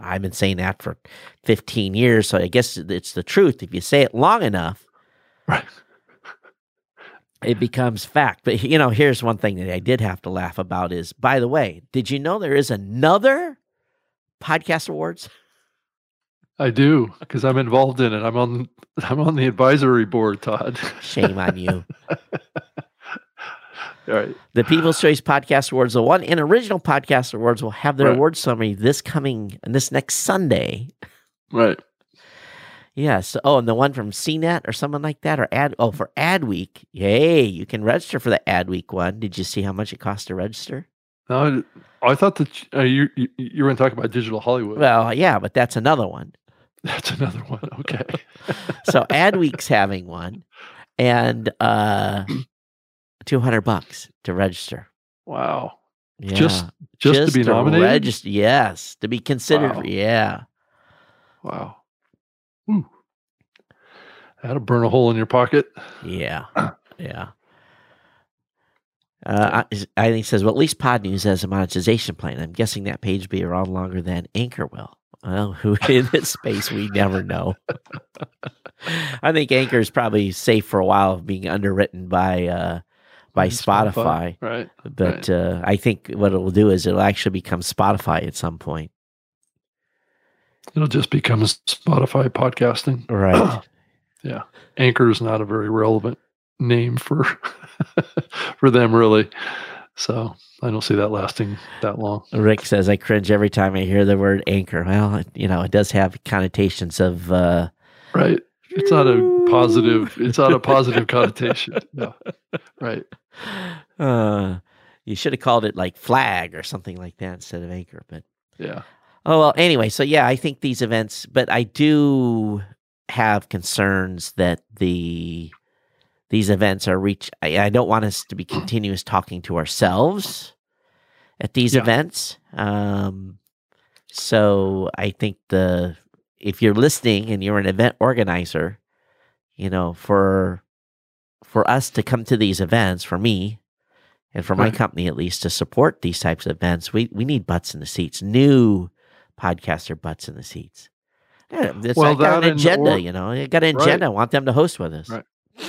i've been saying that for 15 years so i guess it's the truth if you say it long enough right it becomes fact but you know here's one thing that i did have to laugh about is by the way did you know there is another podcast awards I do because I'm involved in it. I'm on I'm on the advisory board, Todd. Shame on you. All right. The People's Choice Podcast Awards, the one in original podcast awards, will have their right. award summary this coming and this next Sunday. Right. Yes. Oh, and the one from CNET or someone like that, or ad. Oh, for Ad Week. Yay! You can register for the Ad Week one. Did you see how much it costs to register? No, I thought that uh, you, you you were going to talk about Digital Hollywood. Well, yeah, but that's another one. That's another one. Okay. so Adweek's having one, and uh, two hundred bucks to register. Wow. Yeah. Just, just just to be to nominated. Register, yes, to be considered. Wow. Yeah. Wow. That'll burn a hole in your pocket. Yeah. Yeah. Uh, I, I think it says, well, at least Podnews has a monetization plan. I'm guessing that page will be around longer than Anchor will. Well, who in this space we never know. I think Anchor is probably safe for a while of being underwritten by uh, by Spotify. Spotify. Right. But right. Uh, I think what it will do is it'll actually become Spotify at some point. It'll just become Spotify podcasting. Right. yeah. Anchor is not a very relevant name for for them really. So I don't see that lasting that long. Rick says I cringe every time I hear the word anchor. Well, you know, it does have connotations of uh right. It's not a positive. It's not a positive connotation. No, right. Uh, you should have called it like flag or something like that instead of anchor. But yeah. Oh well. Anyway, so yeah, I think these events, but I do have concerns that the these events are reach. I, I don't want us to be continuous talking to ourselves at these yeah. events. Um, so I think the if you're listening and you're an event organizer, you know, for for us to come to these events, for me and for my right. company at least to support these types of events, we we need butts in the seats, new podcaster butts in the seats. Yeah, well, I got an agenda, or, you know. I got an agenda. Right. I want them to host with us. Right.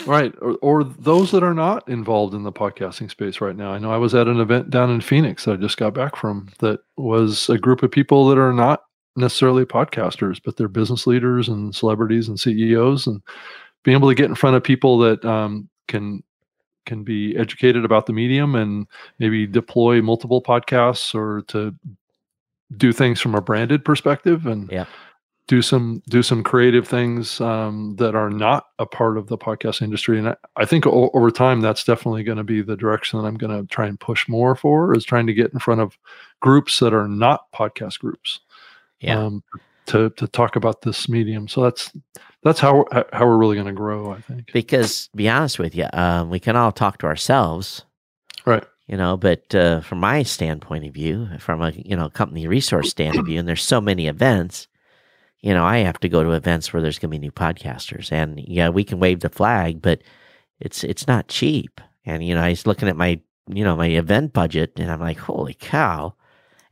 Right. Or, or those that are not involved in the podcasting space right now. I know I was at an event down in Phoenix that I just got back from that was a group of people that are not necessarily podcasters, but they're business leaders and celebrities and CEOs and being able to get in front of people that um, can can be educated about the medium and maybe deploy multiple podcasts or to do things from a branded perspective and yeah do some do some creative things um, that are not a part of the podcast industry and i, I think o- over time that's definitely going to be the direction that i'm going to try and push more for is trying to get in front of groups that are not podcast groups Yeah. um, to to talk about this medium. So that's that's how how we're really going to grow. I think. Because to be honest with you, um, we can all talk to ourselves, Right. you know. But uh, from my standpoint of view, from a you know company resource stand of view, and there's so many events, you know, I have to go to events where there's going to be new podcasters, and yeah, we can wave the flag, but it's it's not cheap. And you know, I was looking at my you know my event budget, and I'm like, holy cow!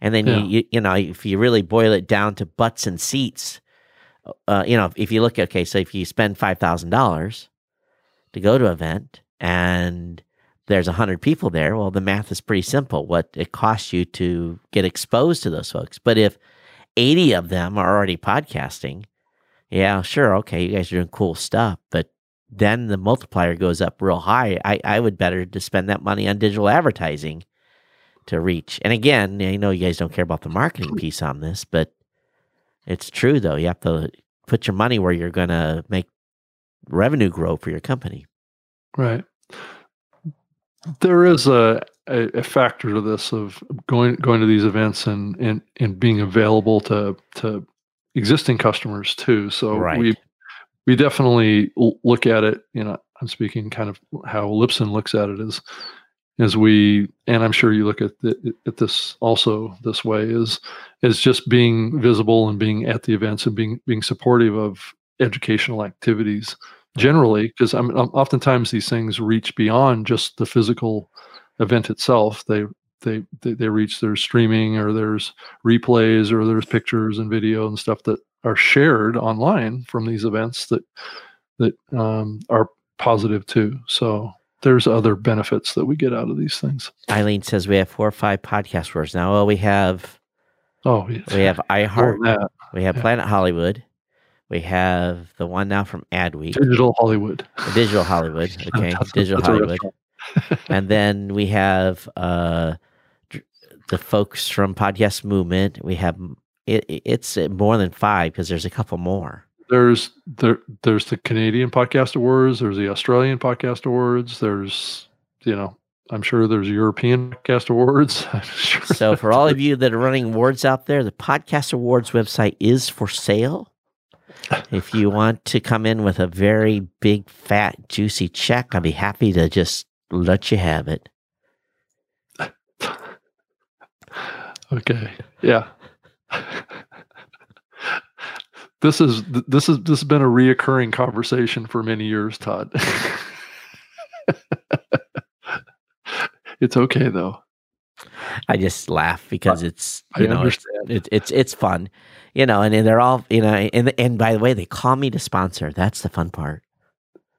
And then Yeah. you, you you know if you really boil it down to butts and seats, uh, you know if you look okay, so if you spend five thousand dollars to go to an event and there's a hundred people there, well, the math is pretty simple. What it costs you to get exposed to those folks. But if 80 of them are already podcasting, yeah, sure. Okay. You guys are doing cool stuff, but then the multiplier goes up real high. I, I would better to spend that money on digital advertising to reach. And again, I know you guys don't care about the marketing piece on this, but it's true though. You have to put your money where you're going to make revenue grow for your company. Right. There is a, a, a factor to this of going going to these events and and, and being available to to existing customers too. So Right. we we definitely look at it. You know, I'm speaking kind of how Libsyn looks at it is as we and I'm sure you look at the, at this also this way is is just being visible and being at the events and being being supportive of educational activities generally because I'm, I'm oftentimes these things reach beyond just the physical event itself they they they, they reach there's streaming or there's replays or there's pictures and video and stuff that are shared online from these events that that um, are positive too so there's other benefits that we get out of these things Eileen says we have four or five podcast words now. Well, we have oh yeah. we have iHeart, we have yeah. Planet Hollywood, we have the one now from Adweek, digital hollywood Digital Hollywood. Okay, That's- Digital that's Hollywood. and then we have uh, the folks from Podcast Movement. We have it, it's more than five because there's a couple more. there's there there's the Canadian Podcast Awards, there's the Australian Podcast Awards, there's you know, I'm sure there's European Podcast Awards. Sure So for all of you that are running awards out there, the Podcast Awards website is for sale. If you want to come in with a very big, fat, juicy check, I'd be happy to just let you have it. Okay. Yeah. this is this is this has been a reoccurring conversation for many years, Todd. it's okay though. I just laugh because it's I you know it's, it's it's it's fun, you know, and, and they're all you know, and and by the way, they call me to sponsor. That's the fun part.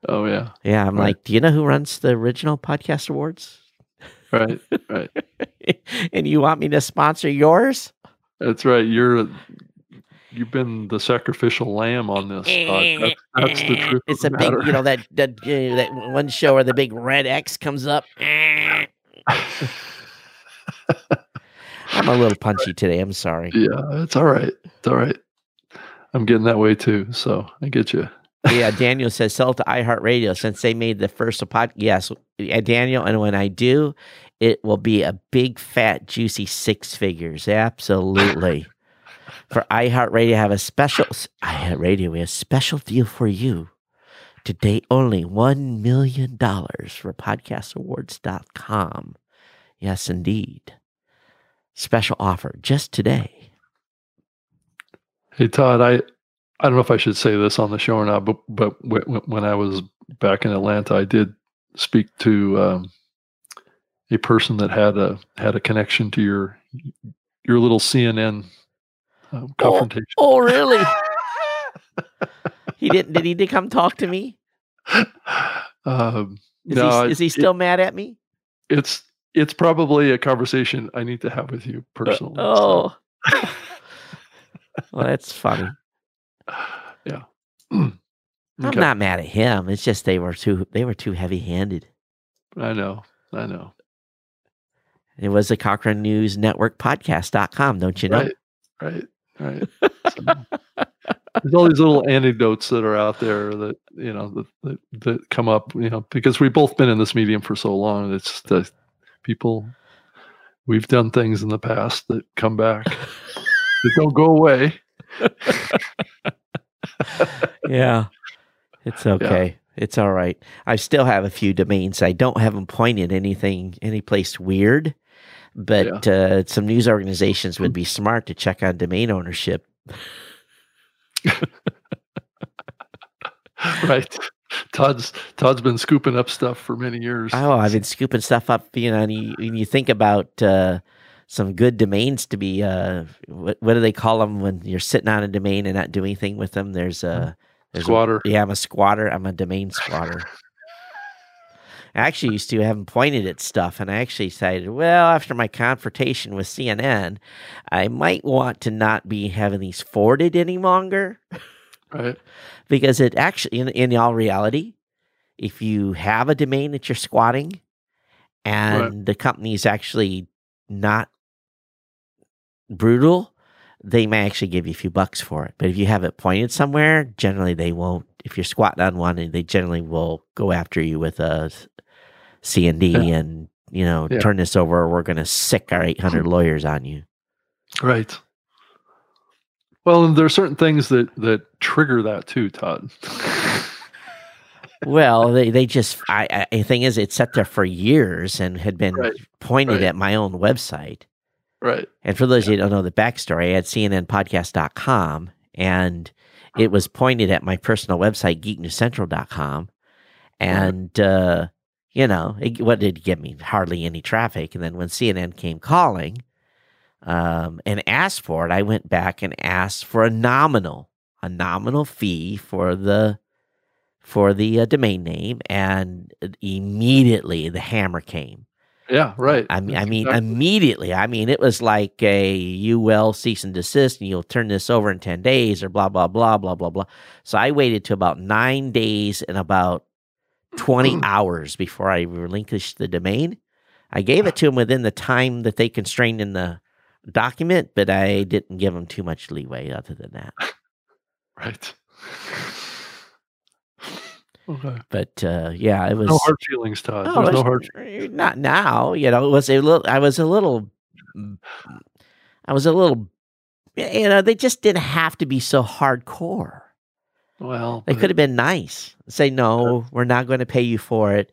Oh yeah. Yeah, I'm Right. like, do you know who runs the original podcast awards? Right. Right. and you want me to sponsor yours? That's right. You're you've been the sacrificial lamb on this. Todd. That's, that's the truth. It's a big, matter. you know, that that uh, that one show where the big red X comes up. I'm a little punchy today. I'm sorry. yeah, it's all right. It's all right. I'm getting that way too. So I get you. Yeah, Daniel says sell it to iHeartRadio since they made the first podcast. Yes, Daniel, and when I do, it will be a big, fat, juicy six figures. Absolutely. for iHeartRadio, have a special iHeartRadio. We have a special deal for you. Today, only one million dollars for podcastawards.com. Yes, indeed. Special offer just today. Hey Todd, I I don't know if I should say this on the show or not, but but when, when I was back in Atlanta, I did speak to um, a person that had a had a connection to your your little CNN um, confrontation. Oh, really? he didn't. Did he did come talk to me? um, Is no, he is he it- still mad at me? it's it's probably a conversation I need to have with you personally. so, Oh, well, that's funny. yeah. I'm not mad at him. It's just they were too they were too heavy handed. I know. I know. It was the Cochrane News Network podcast.com, don't you know? Right. Right. Right. So, there's all these little anecdotes that are out there that you know that, that that come up you know because we've both been in this medium for so long it's the people we've done things in the past that come back that don't go away. yeah, it's okay. Yeah. It's all right. I still have a few domains. I don't have them pointed anything, any place weird, but yeah. uh, some news organizations would be smart to check on domain ownership. right. Todd's Todd's been scooping up stuff for many years. Oh, I've been scooping stuff up. You know, and you, when you think about uh, some good domains to be, uh, what, what do they call them when you're sitting on a domain and not doing anything with them? There's a there's squatter. A, yeah, I'm a squatter. I'm a domain squatter. I actually used to have them pointed at stuff, and I actually decided, well, after my confrontation with CNN, I might want to not be having these forwarded any longer. Right. because it actually, in, in all reality, if you have a domain that you're squatting and right. the company is actually not brutal, they may actually give you a few bucks for it. But if you have it pointed somewhere, generally they won't. If you're squatting on one, they generally will go after you with a C and D yeah. and you know yeah. turn this over. we're going to sick our 800 lawyers on you. Right. Well, there are certain things that that trigger that too, Todd. well, they they just I, I the thing is, it's sat there for years and had been right. pointed right. at my own website. Right. And for those yeah. of you who don't know the backstory, I had CNNpodcast.com and it was pointed at my personal website, geeknewscentral.com. And, uh, you know, it, what did it give me? Hardly any traffic. And then when CNN came calling um, and asked for it, I went back and asked for a nominal, a nominal fee for the for the uh, domain name, and immediately the hammer came. Yeah, right. I mean, I mean, exactly. immediately. I mean, it was like a you will cease and desist, and you'll turn this over in ten days, or blah blah blah blah blah blah. So I waited to about nine days and about twenty hours before I relinquished the domain. I gave it to them within the time that they constrained in the document, but I didn't give them too much leeway other than that. Right. Okay. But uh, yeah, it was no hard feelings, Todd. No, There's no hard. Feelings. Not now. You know, it was a little. I was a little. I was a little. You know, they just didn't have to be so hardcore. Well, they could have been nice. Say no, uh, we're not going to pay you for it,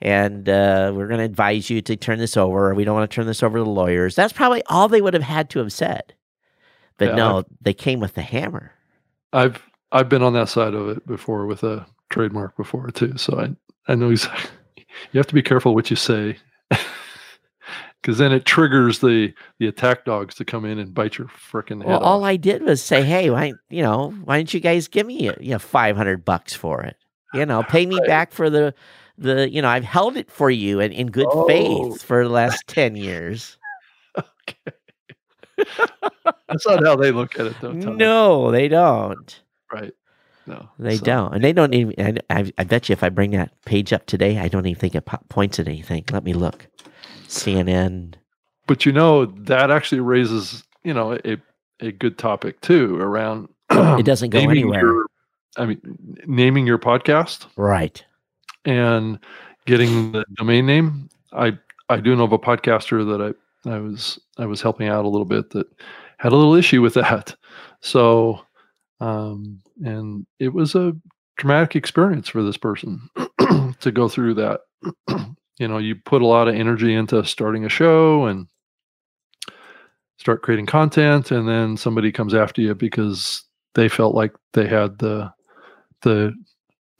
and uh, we're going to advise you to turn this over. We don't want to turn this over to the lawyers. That's probably all they would have had to have said. But yeah, no, I've, they came with the hammer. I've I've been on that side of it before with a trademark before too, so I I know exactly. You have to be careful what you say, because then it triggers the the attack dogs to come in and bite your freaking head. Well, off. all I did was say, "Hey, why you know why didn't you guys give me you know five hundred bucks for it? You know, pay me right. back for the the you know I've held it for you in, in good oh. faith for the last ten years." okay. That's not how they look at it, though. No, they don't. Right. No, they so. don't, and they don't even. I, I, bet you, if I bring that page up today, I don't even think it points at anything. Let me look. CNN. But you know that actually raises, you know, a a good topic too around. it doesn't go anywhere. Your, I mean, naming your podcast, right, and getting the domain name. I I do know of a podcaster that I I was I was helping out a little bit that had a little issue with that. So um, and it was a traumatic experience for this person to go through that. you know, you put a lot of energy into starting a show and start creating content, and then somebody comes after you because they felt like they had the the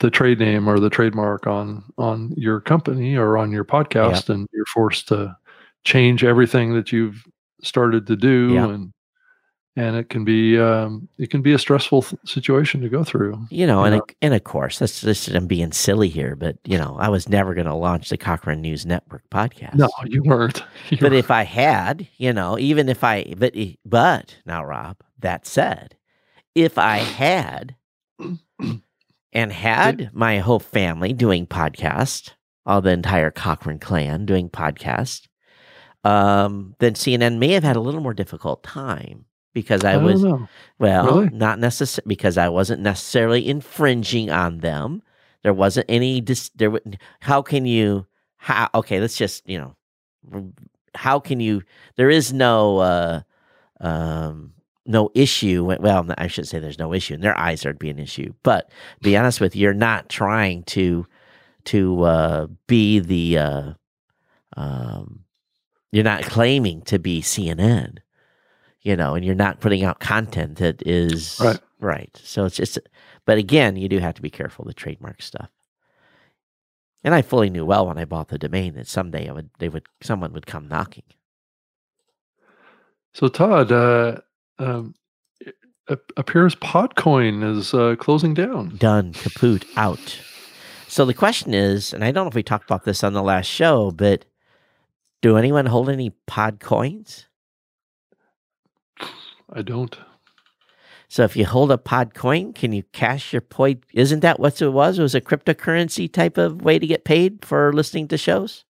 the trade name or the trademark on on your company or on your podcast and you're forced to change everything that you've started to do and and it can be um, it can be a stressful th- situation to go through. You know, and, and of course, that's just I'm being silly here, but you know, I was never going to launch the Cochrane News Network podcast. No, you weren't. You but if I had, you know, even if I, but but now, Rob, that said, if I had and had my whole family doing podcast, all the entire Cochrane clan doing podcast, um, then CNN may have had a little more difficult time because I, I was well, really? not necessarily because I wasn't necessarily infringing on them. There wasn't any dis- there. How can you? How okay? Let's just you know, how can you? There is no uh, um, no issue. Well, I should say there's no issue in their eyes. There'd be an issue, but be honest with you, you're not trying to to uh, be the. Uh, um, you're not claiming to be CNN, you know, and you're not putting out content that is right. Right. So it's just, but again, you do have to be careful the trademark stuff. And I fully knew well when I bought the domain that someday I would, they would, someone would come knocking. So Todd, uh, um, appears Podcoin is uh, closing down. Done, kaput, out. So the question is, and I don't know if we talked about this on the last show, but do anyone hold any pod coins? I don't. So if you hold a pod coin, can you cash your point? Isn't that what it was? It was a cryptocurrency type of way to get paid for listening to shows?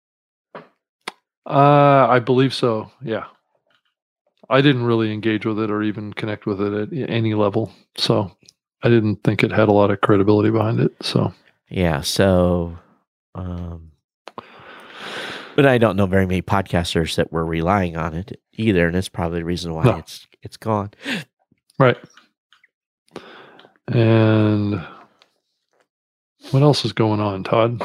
Uh, I believe so. Yeah. I didn't really engage with it or even connect with it at any level. So I didn't think it had a lot of credibility behind it. So, yeah. So, um, but I don't know very many podcasters that were relying on it either. And that's probably the reason why no. it's, it's gone. Right. And what else is going on, Todd?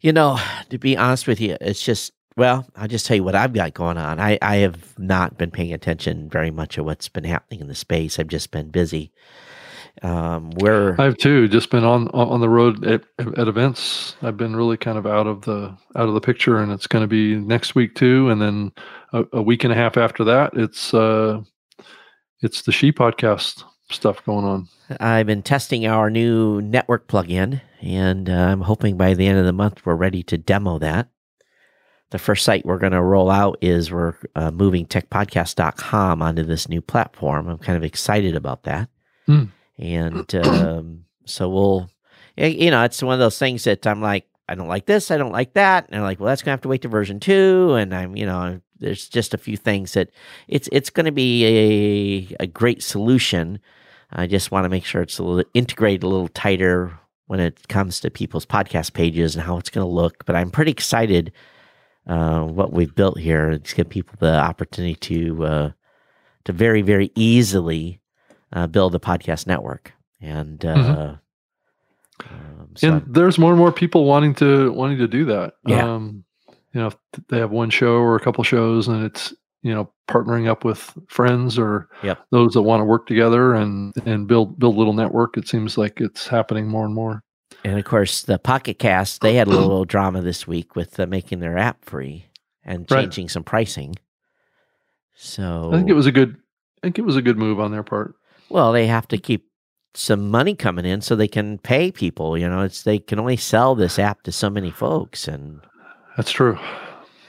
You know, to be honest with you, it's just well, I'll just tell you what I've got going on. I, I have not been paying attention very much to what's been happening in the space. I've just been busy. Um, where I've too just been on on the road at, at events. I've been really kind of out of the out of the picture, and it's going to be next week too, and then a, a week and a half after that, it's uh, it's the She podcast stuff going on. I've been testing our new network plugin, and uh, I'm hoping by the end of the month we're ready to demo that. The first site we're going to roll out is we're uh, moving techpodcast.com onto this new platform. I'm kind of excited about that. Mm. And um, so we'll, you know, it's one of those things that I'm like, I don't like this, I don't like that. And I'm like, well, that's to have to wait to version two. And I'm, you know, there's just a few things that it's it's going to be a, a great solution I just want to make sure it's a little integrated a little tighter when it comes to people's podcast pages and how it's going to look. But I'm pretty excited uh, what we've built here. It's give people the opportunity to uh, to very very easily uh, build a podcast network and. Uh, mm-hmm. Um, so and there's more and more people wanting to wanting to do that. Yeah. Um, you know, they have one show or a couple shows, and it's you know partnering up with friends or yep. those that want to work together and and build build a little network it seems like it's happening more and more and of course the pocket cast they had a little drama this week with uh, making their app free and changing right. some pricing so i think it was a good i think it was a good move on their part well they have to keep some money coming in so they can pay people you know it's they can only sell this app to so many folks and that's true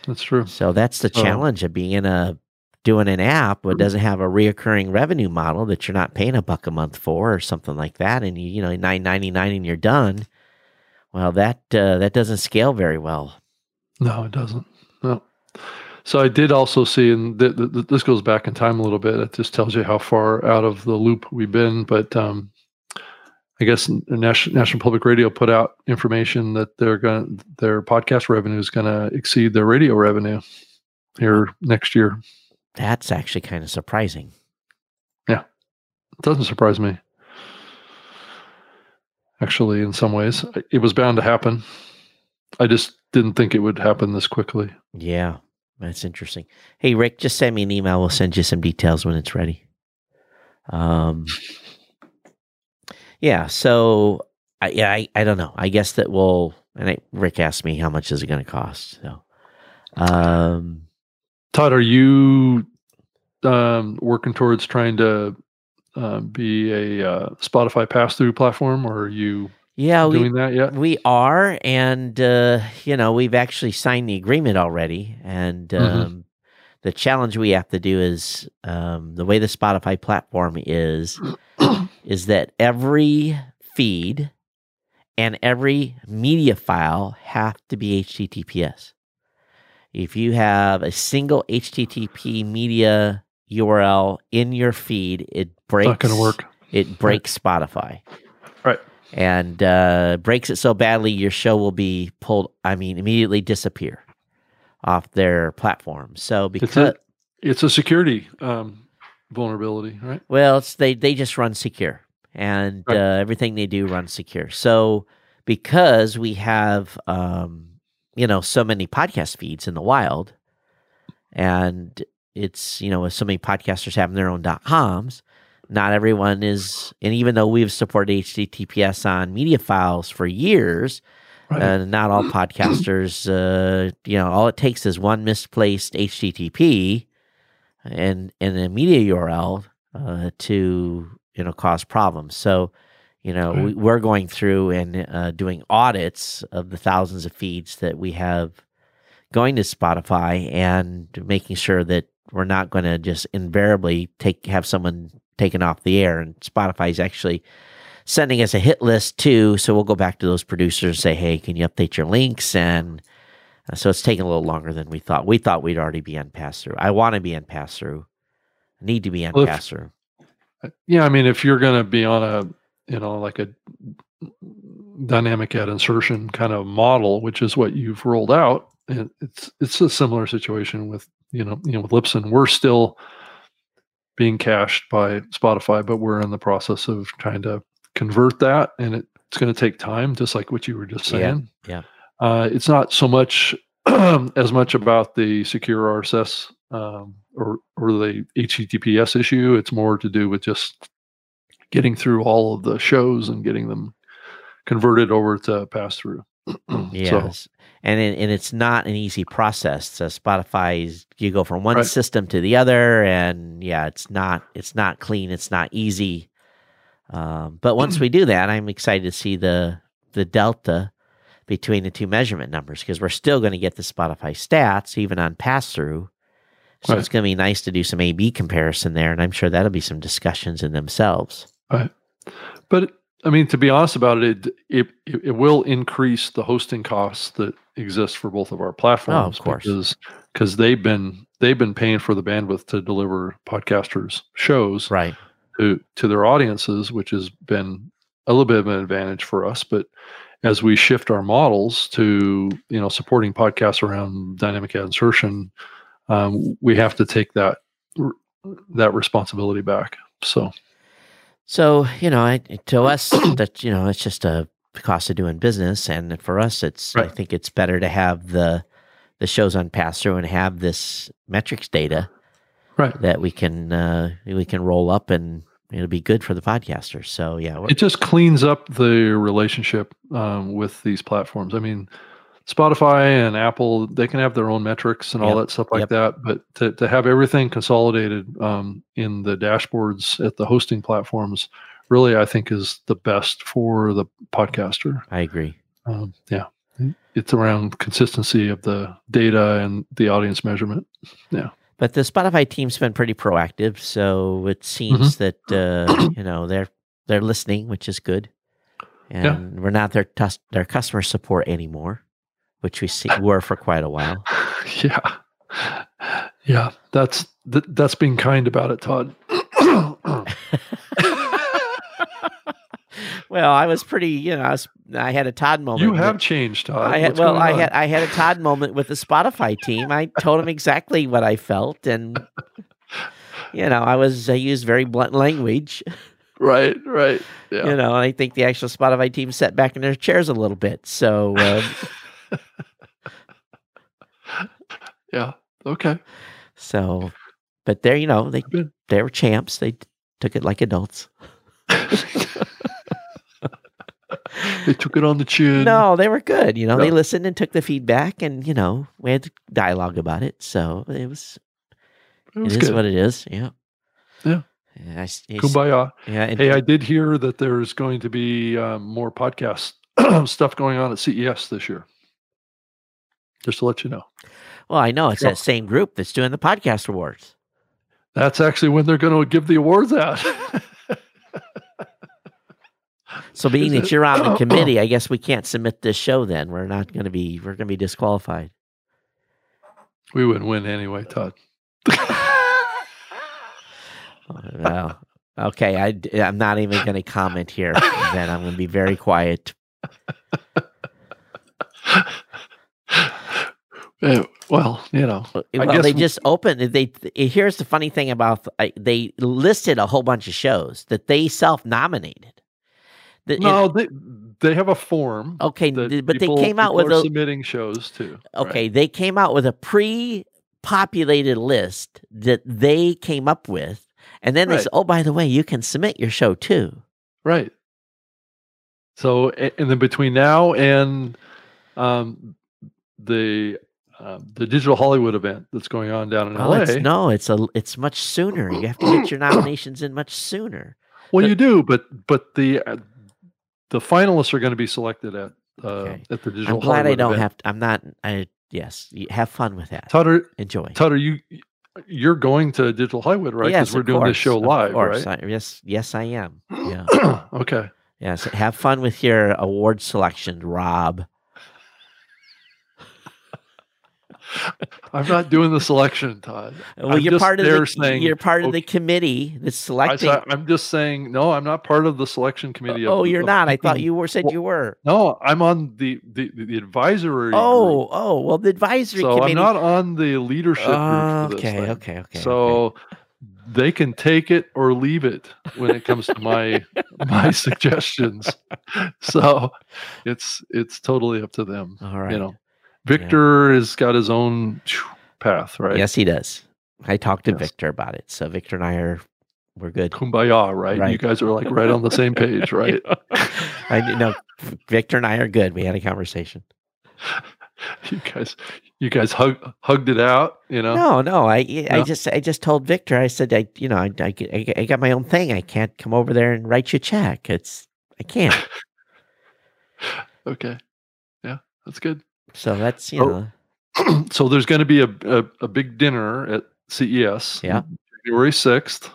that's true. So that's the challenge of being a doing an app that doesn't have a reoccurring revenue model that you're not paying a buck a month for or something like that, and you you know nine ninety nine and you're done. Well, that uh, that doesn't scale very well. No, it doesn't. No. So I did also see, and th- th- this goes back in time a little bit. It just tells you how far out of the loop we've been. But um, I guess National, National Public Radio put out information that they're going their podcast revenue is going to exceed their radio revenue here next year. That's actually kind of surprising. Yeah, it doesn't surprise me. Actually, in some ways, it was bound to happen. I just didn't think it would happen this quickly. Yeah, that's interesting. Hey, Rick, just send me an email. We'll send you some details when it's ready. Um, yeah. So, I, yeah, I, I don't know. I guess that will. And I, Rick asked me how much is it going to cost. So, um, Todd, are you um, working towards trying to uh, be a uh, Spotify pass through platform, or are you? Yeah, doing we, that yet? We are, and uh, you know, we've actually signed the agreement already, and um, mm-hmm. the challenge we have to do is um, the way the Spotify platform is is that every feed and every media file have to be HTTPS. If you have a single HTTP media URL in your feed, it breaks. Not to work. It breaks right. Spotify. And uh, breaks it so badly, your show will be pulled. I mean, immediately disappear off their platform. So because it's a, it's a security um, vulnerability, right? Well, it's they they just run secure, and Right. uh, everything they do runs secure. So because we have um, you know so many podcast feeds in the wild, and it's you know with so many podcasters having their own dot coms, not everyone is, and even though we've supported HTTPS on media files for years, Right. uh, not all podcasters, uh, you know, all it takes is one misplaced HTTP and and a media URL uh, to you know cause problems. So, you know, Right. we, we're going through and uh, doing audits of the thousands of feeds that we have going to Spotify and making sure that we're not going to just invariably take have someone taken off the air. And Spotify is actually sending us a hit list too. So we'll go back to those producers and say, hey, can you update your links? And uh, so it's taking a little longer than we thought. We thought we'd already be on pass through. I want to be on pass through. Need to be on Well, pass through. Yeah, I mean, if you're going to be on a, you know, like a dynamic ad insertion kind of model, which is what you've rolled out, it, it's it's a similar situation with you know you know with Libsyn. We're still being cached by Spotify, but we're in the process of trying to convert that, and it, it's going to take time, just like what you were just saying. yeah. Uh, it's not so much as much about the secure RSS um, or or the HTTPS issue. It's more to do with just getting through all of the shows and getting them converted over to pass through. So, Yes. And it, and it's not an easy process. So Spotify's you go from one Right. system to the other, and yeah, it's not it's not clean. It's not easy. Um, but once we do that, I'm excited to see the the delta between the two measurement numbers because we're still going to get the Spotify stats even on pass through. So Right. it's going to be nice to do some A/B comparison there, and I'm sure that'll be some discussions in themselves. Right. but I mean, to be honest about it, it, it, it will increase the hosting costs that exist for both of our platforms. Oh, of course. because because they've been they've been paying for the bandwidth to deliver podcasters shows Right. to to their audiences, which has been a little bit of an advantage for us. But as we shift our models to you know supporting podcasts around dynamic ad insertion, um, we have to take that that responsibility back. So So you know, I, to us, that you know, it's just a cost of doing business, and for us, it's I think it's better to have the the shows on pass through and have this metrics data right. that we can uh, we can roll up, and it'll be good for the podcasters. So yeah, it just cleans up the relationship um, with these platforms. I mean, Spotify and Apple, they can have their own metrics and all Yep, that stuff like yep. that. But to, to have everything consolidated um, in the dashboards at the hosting platforms, really, I think is the best for the podcaster. I agree. Um, yeah. It's around consistency of the data and the audience measurement. Yeah. But the Spotify team's been pretty proactive, so it seems Mm-hmm. that uh, you know they're they're listening, which is good. And Yeah. we're not their tus- their customer support anymore, which we see, were for quite a while. yeah. Yeah. That's th- that's being kind about it, Todd. Well, I was pretty, you know, I, was, I had a Todd moment. you have changed, Todd. I had, What's well, I had I had a Todd moment with the Spotify team. I told him exactly what I felt, and you know, I was I used very blunt language. right, right. Yeah. You know, I think the actual Spotify team sat back in their chairs a little bit. So, um, Yeah. Okay. so, but they're you know they they were champs. They took it like adults. they took it on the chin. No, they were good. You know, they listened and took the feedback, and you know, we had dialogue about it. So it was it was it is what it is. Yeah. Yeah. Yeah. I Kumbaya. yeah. and- Hey, I did hear that there's going to be um, more podcast stuff going on at CES this year. Just to let you know. well, I know it's Sure. that same group that's doing the podcast awards. That's actually when they're going to give the awards out. So being that you're on the committee, I guess we can't submit this show. Then we're not going to be we're going to be disqualified. we wouldn't win anyway, Todd. Well, okay, I am not even going to comment here. Then I'm going to be very quiet. Yeah, Well, you know, well, they just opened. They here's the funny thing about they listed a whole bunch of shows that they self nominated. No, they they have a form. Okay, but people, they came out with a, submitting shows too. Okay, right? they came out with a pre-populated list that they came up with, and then right. they said, "Oh, by the way, you can submit your show too." Right. So, and then between now and um, the um, the digital Hollywood event that's going on down in oh, LA. It's, no, it's a it's much sooner. You have to get your nominations in much sooner. Well, but, you do, but but the uh, the finalists are going to be selected at uh, okay. at the digital. I'm glad Hollywood I don't event. have. To, I'm not. I yes, have fun with that. Tutter, enjoy. Tutter, you you're going to digital Hollywood, right? Because yes, we're doing course, this show live, right? I, yes, yes, I am. Yeah. okay. Yes, have fun with your award selection, Rob. I'm not doing the selection, Todd. Well, I'm you're part of the saying, you're part of the committee that's selecting. I, am just saying, no, I'm not part of the selection committee. Oh, of, you're of not. I thought you were said well, you were. No, I'm on the the, the advisory. Oh, group. oh, well, the advisory. So committee... I'm not on the leadership group. okay, okay, okay. So. Okay. They can take it or leave it when it comes to my my suggestions. So it's it's totally up to them. All right. You know, Victor yeah. has got his own path, right? Yes, he does. I talked to Yes. Victor about it. So Victor and I are we're good. Kumbaya, right? Right. You guys are like right on the same page, right? I know Victor and I are good. We had a conversation. you guys, you guys hug, hugged it out, you know? No, no. I I No? just I just told Victor. I said I you know I, I I I got my own thing. I can't come over there and write you a check. It's I can't. Okay, yeah, that's good. So that's you Oh, know so there's going to be a, a a big dinner at CES, Yeah. January sixth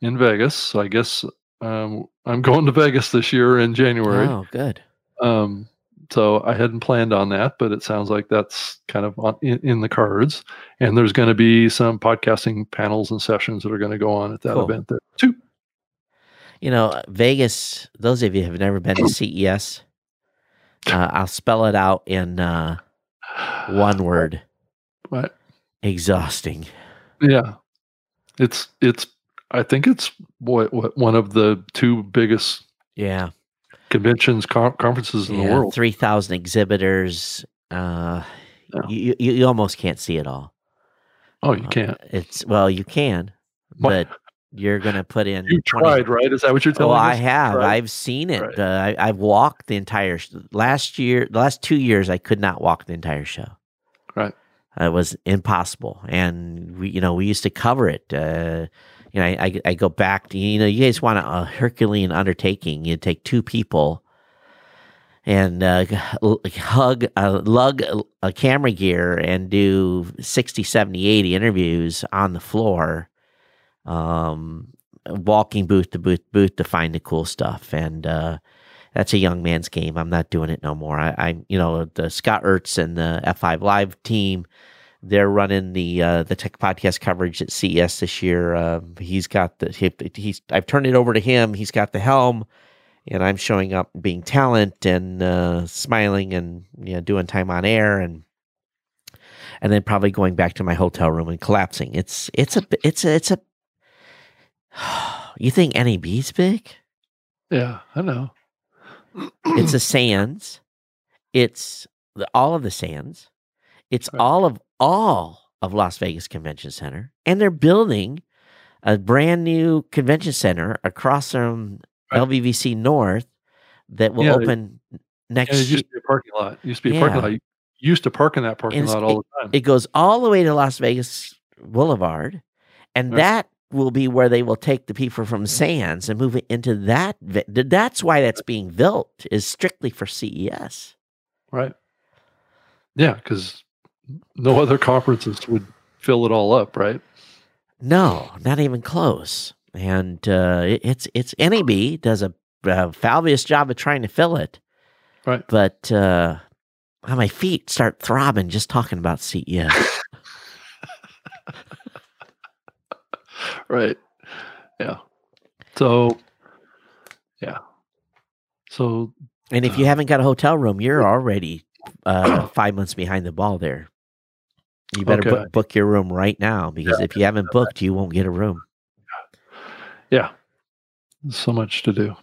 in Vegas. So I guess um, I'm going to Vegas this year in January. oh good. Um, so I hadn't planned on that, but it sounds like that's kind of on, in, in the cards. And there's going to be some podcasting panels and sessions that are going to go on at that Cool. event there too. You know Vegas. Those of you who have never been to CES, uh, I'll spell it out in uh, one word: Right. exhausting. Yeah. It's it's I think it's what, what one of the two biggest Yeah. conventions con- conferences in the world. Three thousand exhibitors. Uh, Yeah. you, you you almost can't see it all. Oh, you Uh, can't. It's well, you can, What? but you're gonna put in. You 20 tried, right? Is that what you're Oh, telling I us? I have. Right. I've seen it. Right. Uh, I, I've walked the entire sh- last year. The last two years, I could not walk the entire show. Right. It was impossible, and we, you know, we used to cover it. Uh, you know, I, I, I go back to you know, you guys want a, a Herculean undertaking. You take two people and uh, hug, uh, lug a camera gear and do 60, 70, 80 interviews on the floor, um, walking booth to booth, booth to find the cool stuff. And uh, that's a young man's game. I'm not doing it no more. I, I you know, the Scott Ertz and the F5 Live team, they're running the uh, the tech podcast coverage at CES this year. Um, he's got the he, he's I've turned it over to him. He's got the helm, and I'm showing up being talent and uh, smiling and you know doing time on air and and then probably going back to my hotel room and collapsing. It's it's a it's a it's a. You think NAB's big? Yeah, I know. It's a Sands. It's the, all of the Sands. It's Right. all of all of Las Vegas Convention Center, and they're building a brand new convention center across from Right. LVCC North that will Yeah, it- open Yeah, next it year. used to be a parking lot. It used to be a parking lot. You used to park in that parking lot all the time. It goes all the way to Las Vegas Boulevard, and Right. that will be where they will take the people from Sands and move it into that. That's why that's being built is strictly for CES. right. Yeah, because no other conferences would fill it all up, right? No, not even close. And uh, it, it's it's NAB does a, a fabulous job of trying to fill it, Right. but uh, my feet start throbbing just talking about CES. Right. Yeah. So, yeah. So, and if you haven't got a hotel room, you're already uh, five months behind the ball there. You better Okay. book, book your room right now because if you haven't booked, you won't get a room. Yeah. So much to do.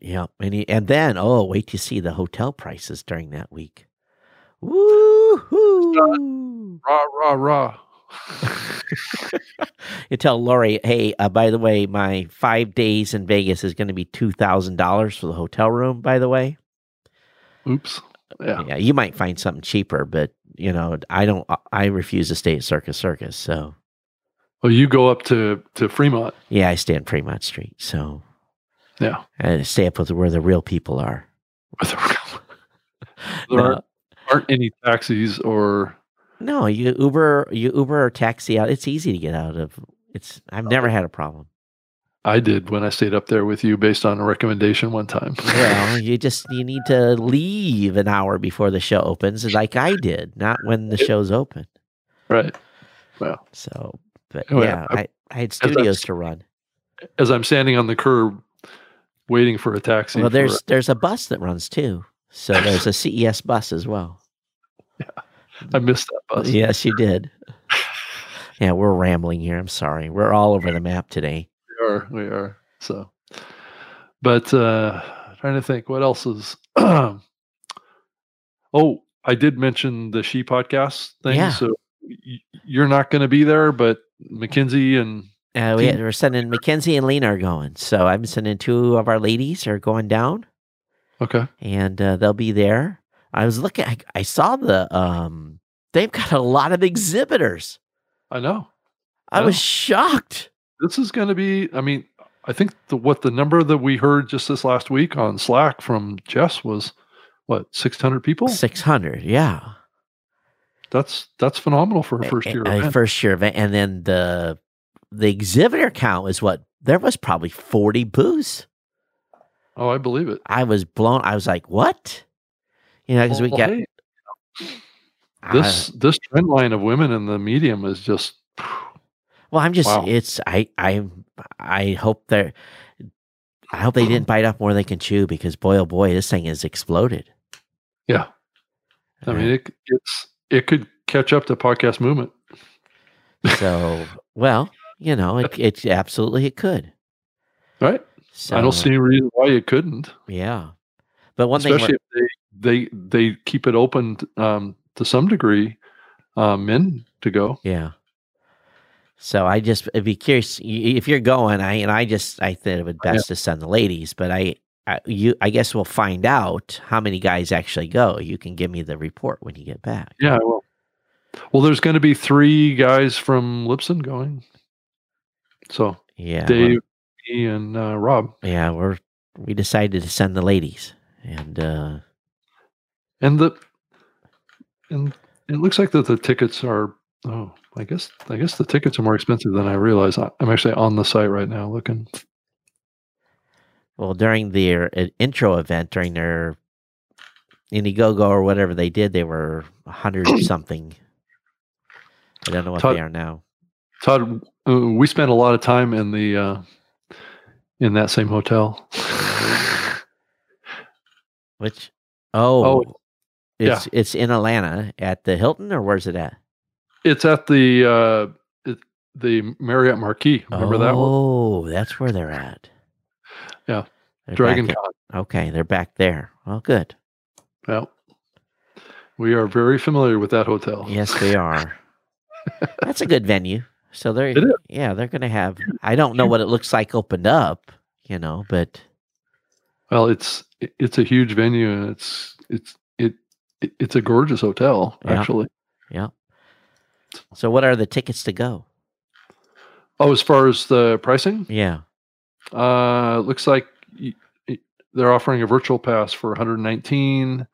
Yeah, and you, and then oh, wait to see the hotel prices during that week. Woo! hoo! Rah, rah, rah. You tell Lori, hey, uh, by the way, my five days in Vegas is going to be two thousand dollars for the hotel room. By the way, Oops. Yeah. yeah, you might find something cheaper, but you know, I don't. I refuse to stay at Circus Circus, so Well, you go up to, to Fremont. yeah, I stay on Fremont Street, so Yeah. I stay up with where the real people are. there aren't, aren't any taxis or No, you Uber, you Uber or taxi out. It's easy to get out of. It's. I've never had a problem. I did when I stayed up there with you based on a recommendation one time. Well, you just you need to leave an hour before the show opens, like I did, not when the show's open. right. Well, So, but Oh, yeah, yeah. I, I had studios to run. as I'm standing on the curb waiting for a taxi. Well, there's there's a bus that runs too. So there's a CES bus as well. I missed that bus. Yes, you did. Yeah, we're rambling here. I'm sorry. We're all over the map today. We are. We are. So, but uh trying to think what else is. oh, I did mention the She podcast thing. Yeah. So y- you're not going to be there, but Mackenzie and Uh, we, we're sending Mackenzie and Lena are going. So I'm sending two of our ladies are going down. okay, and uh, they'll be there. I was looking. I, I saw the. Um, they've got a lot of exhibitors. I know I was Oh. shocked. this is going to be. I mean, I think the what the number that we heard just this last week on Slack from Jess was what 600 people. Six hundred. Yeah, That's that's phenomenal for a first year. A- event. first year event, and then the the exhibitor count was what there was probably forty booths. oh, I believe it. I was blown. I was like, what? You know, because we got hey, I- this this trend line of women in the medium is just well, I'm just. Wow. It's. I. I. I hope they're. I hope they didn't bite off more than they can chew because boy, oh boy, this thing has exploded. yeah. I mean, uh, it it's it could catch up to podcast movement. So, well, you know, it, it absolutely it could. Right? So, I don't see any reason why it couldn't. Yeah, but one thing, Especially we're- if they, they keep it open um, to some degree, uh, men to go. yeah. So I just I'd be curious if you're going. I and I just I think it would Yeah. best to send the ladies, but I, I you I guess we'll find out how many guys actually go. You can give me the report when you get back. Yeah, well, well, there's going to be three guys from Libsyn going. So Yeah, well, Dave, me, and uh, Rob, yeah, we're we decided to send the ladies, and uh and the and it looks like that the tickets are. Oh, I guess I guess the tickets are more expensive than I realized. I- I'm actually on the site right now looking. well during their uh, intro event during their Indiegogo or whatever they did, they were a hundred something. I don't know what Todd- they are now. Todd, uh, we spent a lot of time in the uh, in that same hotel. Which oh, Oh, it's it's in Atlanta at the Hilton or where's it at? it's at the uh, it, the Marriott Marquis. Remember oh, that one? Oh, that's where they're at. Yeah. They're Dragon Con. okay, they're back there. Well, good. Well, We are very familiar with that hotel. Yes, we are. That's a good venue. So they're yeah, they're gonna have. I don't know what it looks like opened up, you know, but Well, it's it's a huge venue and it's it's it, it it's a gorgeous hotel Yeah. actually. yeah. So what are the tickets to go? Oh, as far as the pricing, Yeah. uh, it looks like they're offering a virtual pass for 119.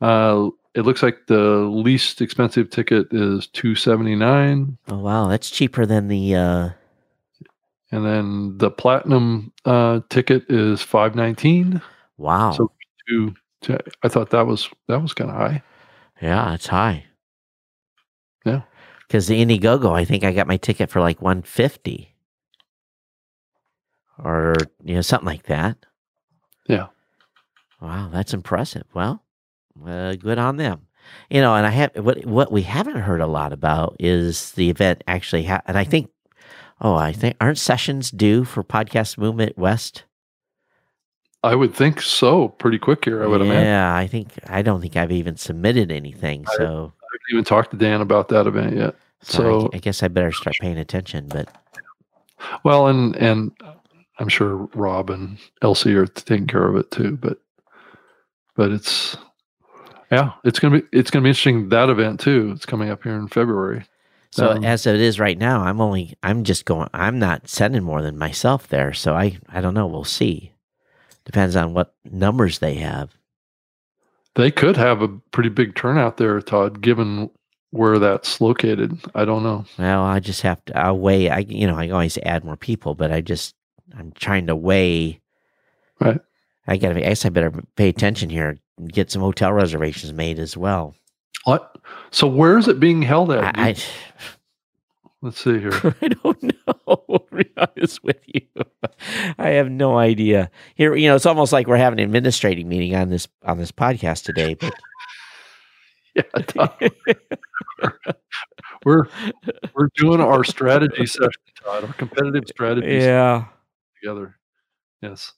Uh, it looks like the least expensive ticket is 279, Oh wow, that's cheaper than the. uh and then the platinum uh, ticket is 519. Wow. So- two, I thought that was that was kind of high. yeah, it's high. Yeah. Because the Indiegogo, I think I got my ticket for like one fifty, or you know something like that. Yeah. Wow, that's impressive. Well, uh, good on them. You know, and I have what what we haven't heard a lot about is the event actually, ha- and I think, oh, I think aren't sessions due for Podcast Movement West? I would think so. Pretty quick here, I would yeah, imagine. Yeah, I think I don't think I've even submitted anything, I- so I haven't even talked to Dan about that event yet. so, So- I, I guess I better start paying attention. But Well, and and I'm sure Rob and Elsie are taking care of it too. But but it's yeah, it's gonna be it's gonna be interesting that event too. It's coming up here in February. so Um, as it is right now, I'm only I'm just going. I'm not sending more than myself there, so I I don't know. We'll see. Depends on what numbers they have. They could have a pretty big turnout there, Todd, given where that's located. I don't know. Well, I just have to I'll weigh. I you know I always add more people, but I just I'm trying to weigh. Right. I got. to I guess I better pay attention here. and Get some hotel reservations made as well. What? So where is it being held at? I, Let's see here. I don't know. To be honest with you, I have no idea. Here, you know, it's almost like we're having an administrating meeting on this on this podcast today. But Yeah, we're we're doing our strategy session, Todd. Our competitive strategy yeah, together. Yes.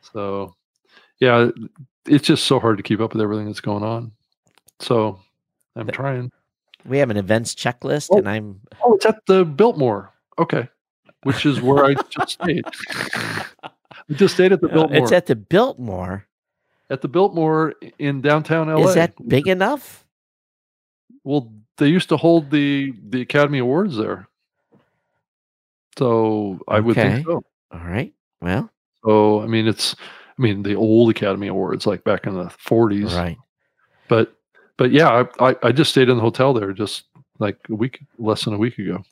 So, yeah, it's just so hard to keep up with everything that's going on. So, I'm trying. We have an events checklist, Oh. and I'm Oh, it's at the Biltmore. Okay, which is where I just stayed. I just stayed at the Uh, Biltmore. it's at the Biltmore. at the Biltmore in downtown LA. Is that big enough? Well, they used to hold the the Academy Awards there. So I would Okay. think so. All right. Well, So I mean, it's I mean the old Academy Awards, like back in the 40s. right. But but yeah, I, I I just stayed in the hotel there just like a week, less than a week ago.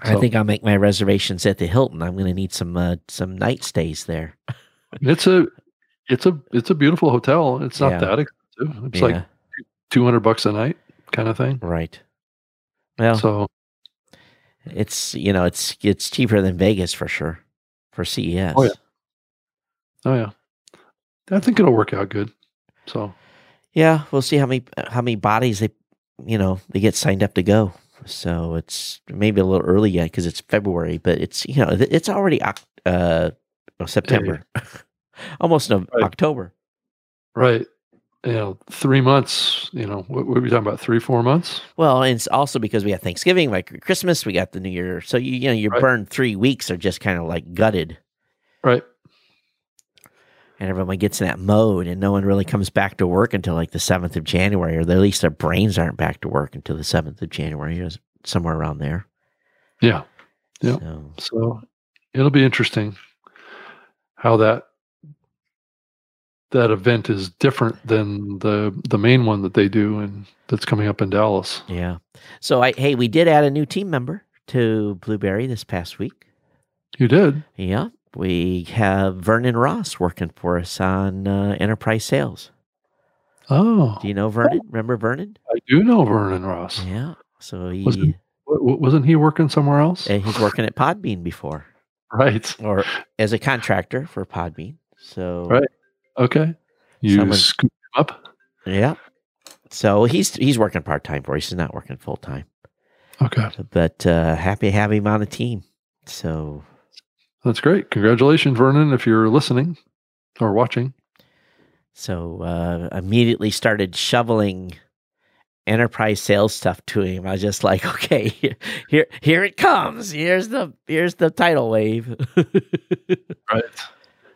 I think I'll make my reservations at the Hilton. I'm going to need some uh, some night stays there. It's a it's a it's a beautiful hotel. It's not Yeah. that expensive. It's yeah, like 200 bucks a night kind of thing. right. Well, So it's you know it's it's cheaper than Vegas for sure for CES. Oh, yeah. oh yeah. I think it'll work out good. So Yeah, we'll see how many how many bodies they you know they get signed up to go. So it's maybe a little early yet because it's February, but it's you know it's already uh oh, September, almost no, Right. October. right. You know, three months, you know, what, what are we talking about? Three, four months? Well, and it's also because we got Thanksgiving, like Christmas, we got the New Year. So you you know your Right. burn three weeks are just kind of like gutted, Right. And everyone gets in that mode, and no one really comes back to work until like the seventh of January, or at least their brains aren't back to work until the seventh of January, or somewhere around there. Yeah. Yeah. So, So it'll be interesting how that that event is different than the the main one that they do and that's coming up in Dallas. Yeah. So I hey, we did add a new team member to Blubrry this past week. You did? Yeah. We have Vernon Ross working for us on uh, enterprise sales. Oh, Do you know Vernon? Remember Vernon? I do know Vernon Ross. Yeah. So he Was it- Wa- wa- Wasn't he working somewhere else? uh, he's working at Podbean before, Right. or as a contractor for Podbean. So Right. Okay. You Someone- scoop him up. yeah. So he's he's working part time for us. He's not working full time, Okay. but uh, happy to have him on the team. So That's great. Congratulations, Vernon, if you're listening or watching. So uh, immediately started shoveling enterprise sales stuff to him. I was just like, okay, here here it comes. Here's the here's the tidal wave. Right.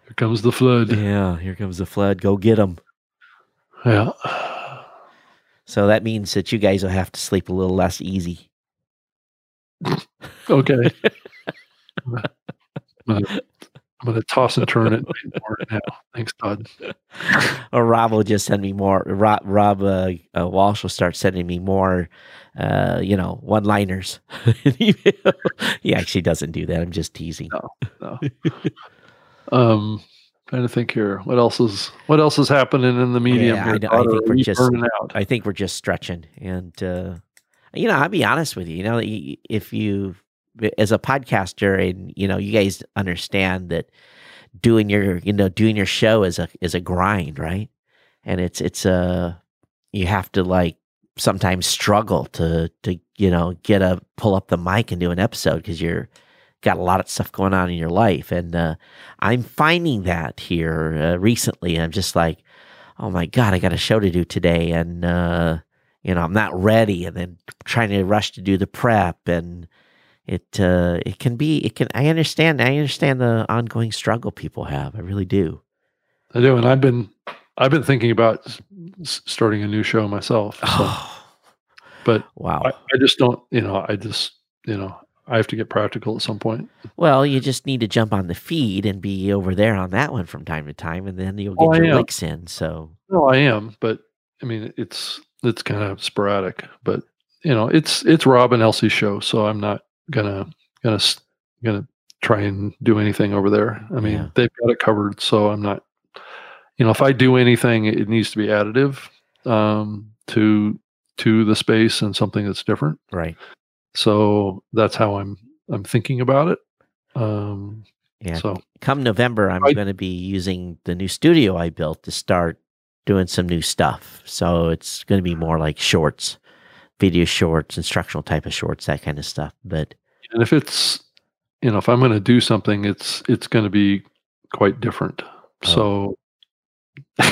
Here comes the flood. yeah, here comes the flood. Go get them. Yeah. So that means that you guys will have to sleep a little less easy. Okay. I'm gonna, toss and turn it more now. Thanks, Todd. or Rob will just send me more. Rob, Rob uh, uh, Walch will start sending me more, uh, you know, one liners. he actually doesn't do that. I'm just teasing. No. Um, trying to think here. What else is what else is happening in the medium Yeah. I know- I think we're just- I think we're just stretching. And, uh, you know, I'll be honest with you, you know, if you, as a podcaster and, you know, you guys understand that doing your, you know, doing your show is a, is a grind, right? And it's, it's a, you have to like sometimes struggle to to you know get a pull up the mic and do an episode because you're got a lot of stuff going on in your life. And uh, i'm finding that here uh, recently. I'm just like oh my god i got a show to do today. And uh, you know i'm not ready and then trying to rush to do the prep and it uh, it can be it can i understand i understand the ongoing struggle people have i really do i do and i've been i've been thinking about s- starting a new show myself so. but wow I, I just don't you know i just you know I have to get practical at some point. Well, you just need to jump on the feed and be over there on that one from time to time, and then you'll get Oh, your licks in. So, No, I am, but I mean it's it's kind of sporadic. But you know, it's it's Rob and Elsie's show, so I'm not gonna gonna gonna try and do anything over there. I mean, Yeah. they've got it covered, so I'm not. You know, if I do anything, it needs to be additive um, to to the space and something that's different. right, So that's how I'm I'm thinking about it. Um, yeah. So Come November, I'm going to be using the new studio I built to start doing some new stuff. So it's going to be more like shorts, video shorts, instructional type of shorts, that kind of stuff. But and if it's you know if i'm going to do something it's it's going to be quite different so you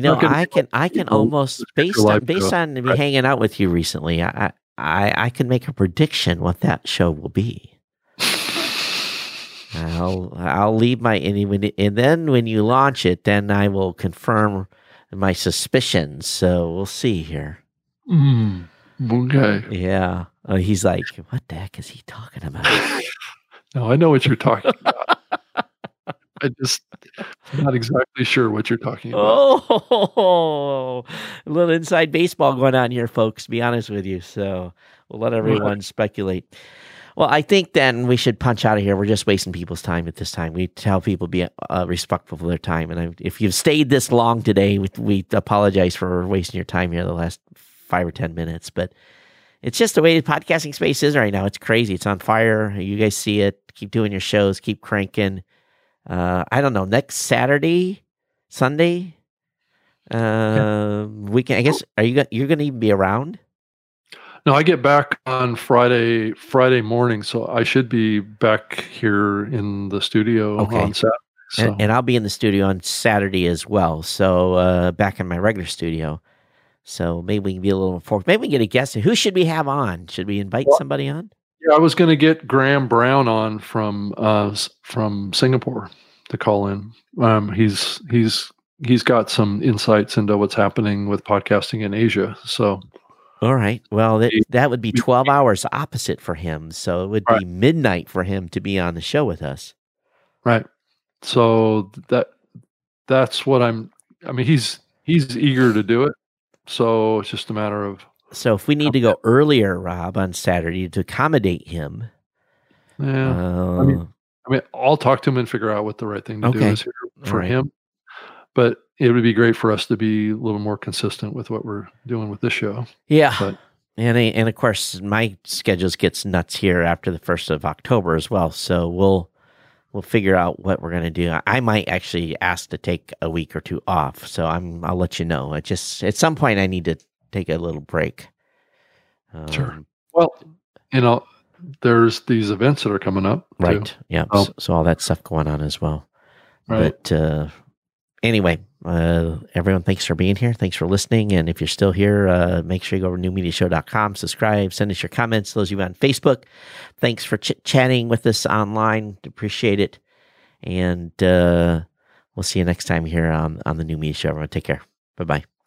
know I can I can almost based on based on me Right. hanging out with you recently, I, I I can make a prediction what that show will be. I'll I'll leave my and, when and then when you launch it, then I will confirm my suspicions. So we'll see here. Mm, okay Yeah, uh, he's like, what the heck is he talking about? no i know what you're talking about i just I'm not exactly sure what you're talking about Oh, a little inside baseball going on here, folks. To be honest with you, so we'll let everyone speculate. Well, I think then we should punch out of here. We're just wasting people's time at this time. We tell people be uh, respectful of their time, and I, if you've stayed this long today, we, we apologize for wasting your time here the last five or ten minutes. But it's just the way the podcasting space is right now. It's crazy. It's on fire. You guys see it. Keep doing your shows. Keep cranking. Uh, I don't know. Next Saturday, Sunday, uh, we can. I guess are you go- you're going to even be around? no i get back on friday friday morning so i should be back here in the studio Okay. on saturday so And, and I'll be in the studio on Saturday as well. So uh, back in my regular studio. So maybe we can be a little forward. Maybe we can get a guest. Who should we have on? Should we invite Well- somebody on? Yeah, I was going to get Graham Brown on from uh, from Singapore to call in. Um, he's he's he's got some insights into what's happening with podcasting in Asia. So All right. Well, that, that would be 12 hours opposite for him. So it would be midnight for him to be on the show with us. right, so that that's what I'm. I mean, he's he's eager to do it. So it's just a matter of So if we need to go earlier, Rob, on Saturday to accommodate him, yeah. uh, mean, I mean, I'll talk to him and figure out what the right thing to do is here for right. him. But it would be great for us to be a little more consistent with what we're doing with this show. yeah. But- and I- and of course, my schedules gets nuts here after the first of October as well. So we'll we'll figure out what we're gonna do. I- I might actually ask to take a week or two off. So I'm I'll let you know. I just at some point I need to take a little break. Sure. Um, Well, you know, there's these events that are coming up. too. Right. Yeah. Oh. So, so all that stuff going on as well. Right. But uh, anyway, uh, everyone, thanks for being here. Thanks for listening. And if you're still here, uh, make sure you go over to newmediashow.com, subscribe, send us your comments. Those of you on Facebook, thanks for chit chatting with us online. Appreciate it. And uh, we'll see you next time here on, on the New Media Show. Everyone, take care. Bye bye.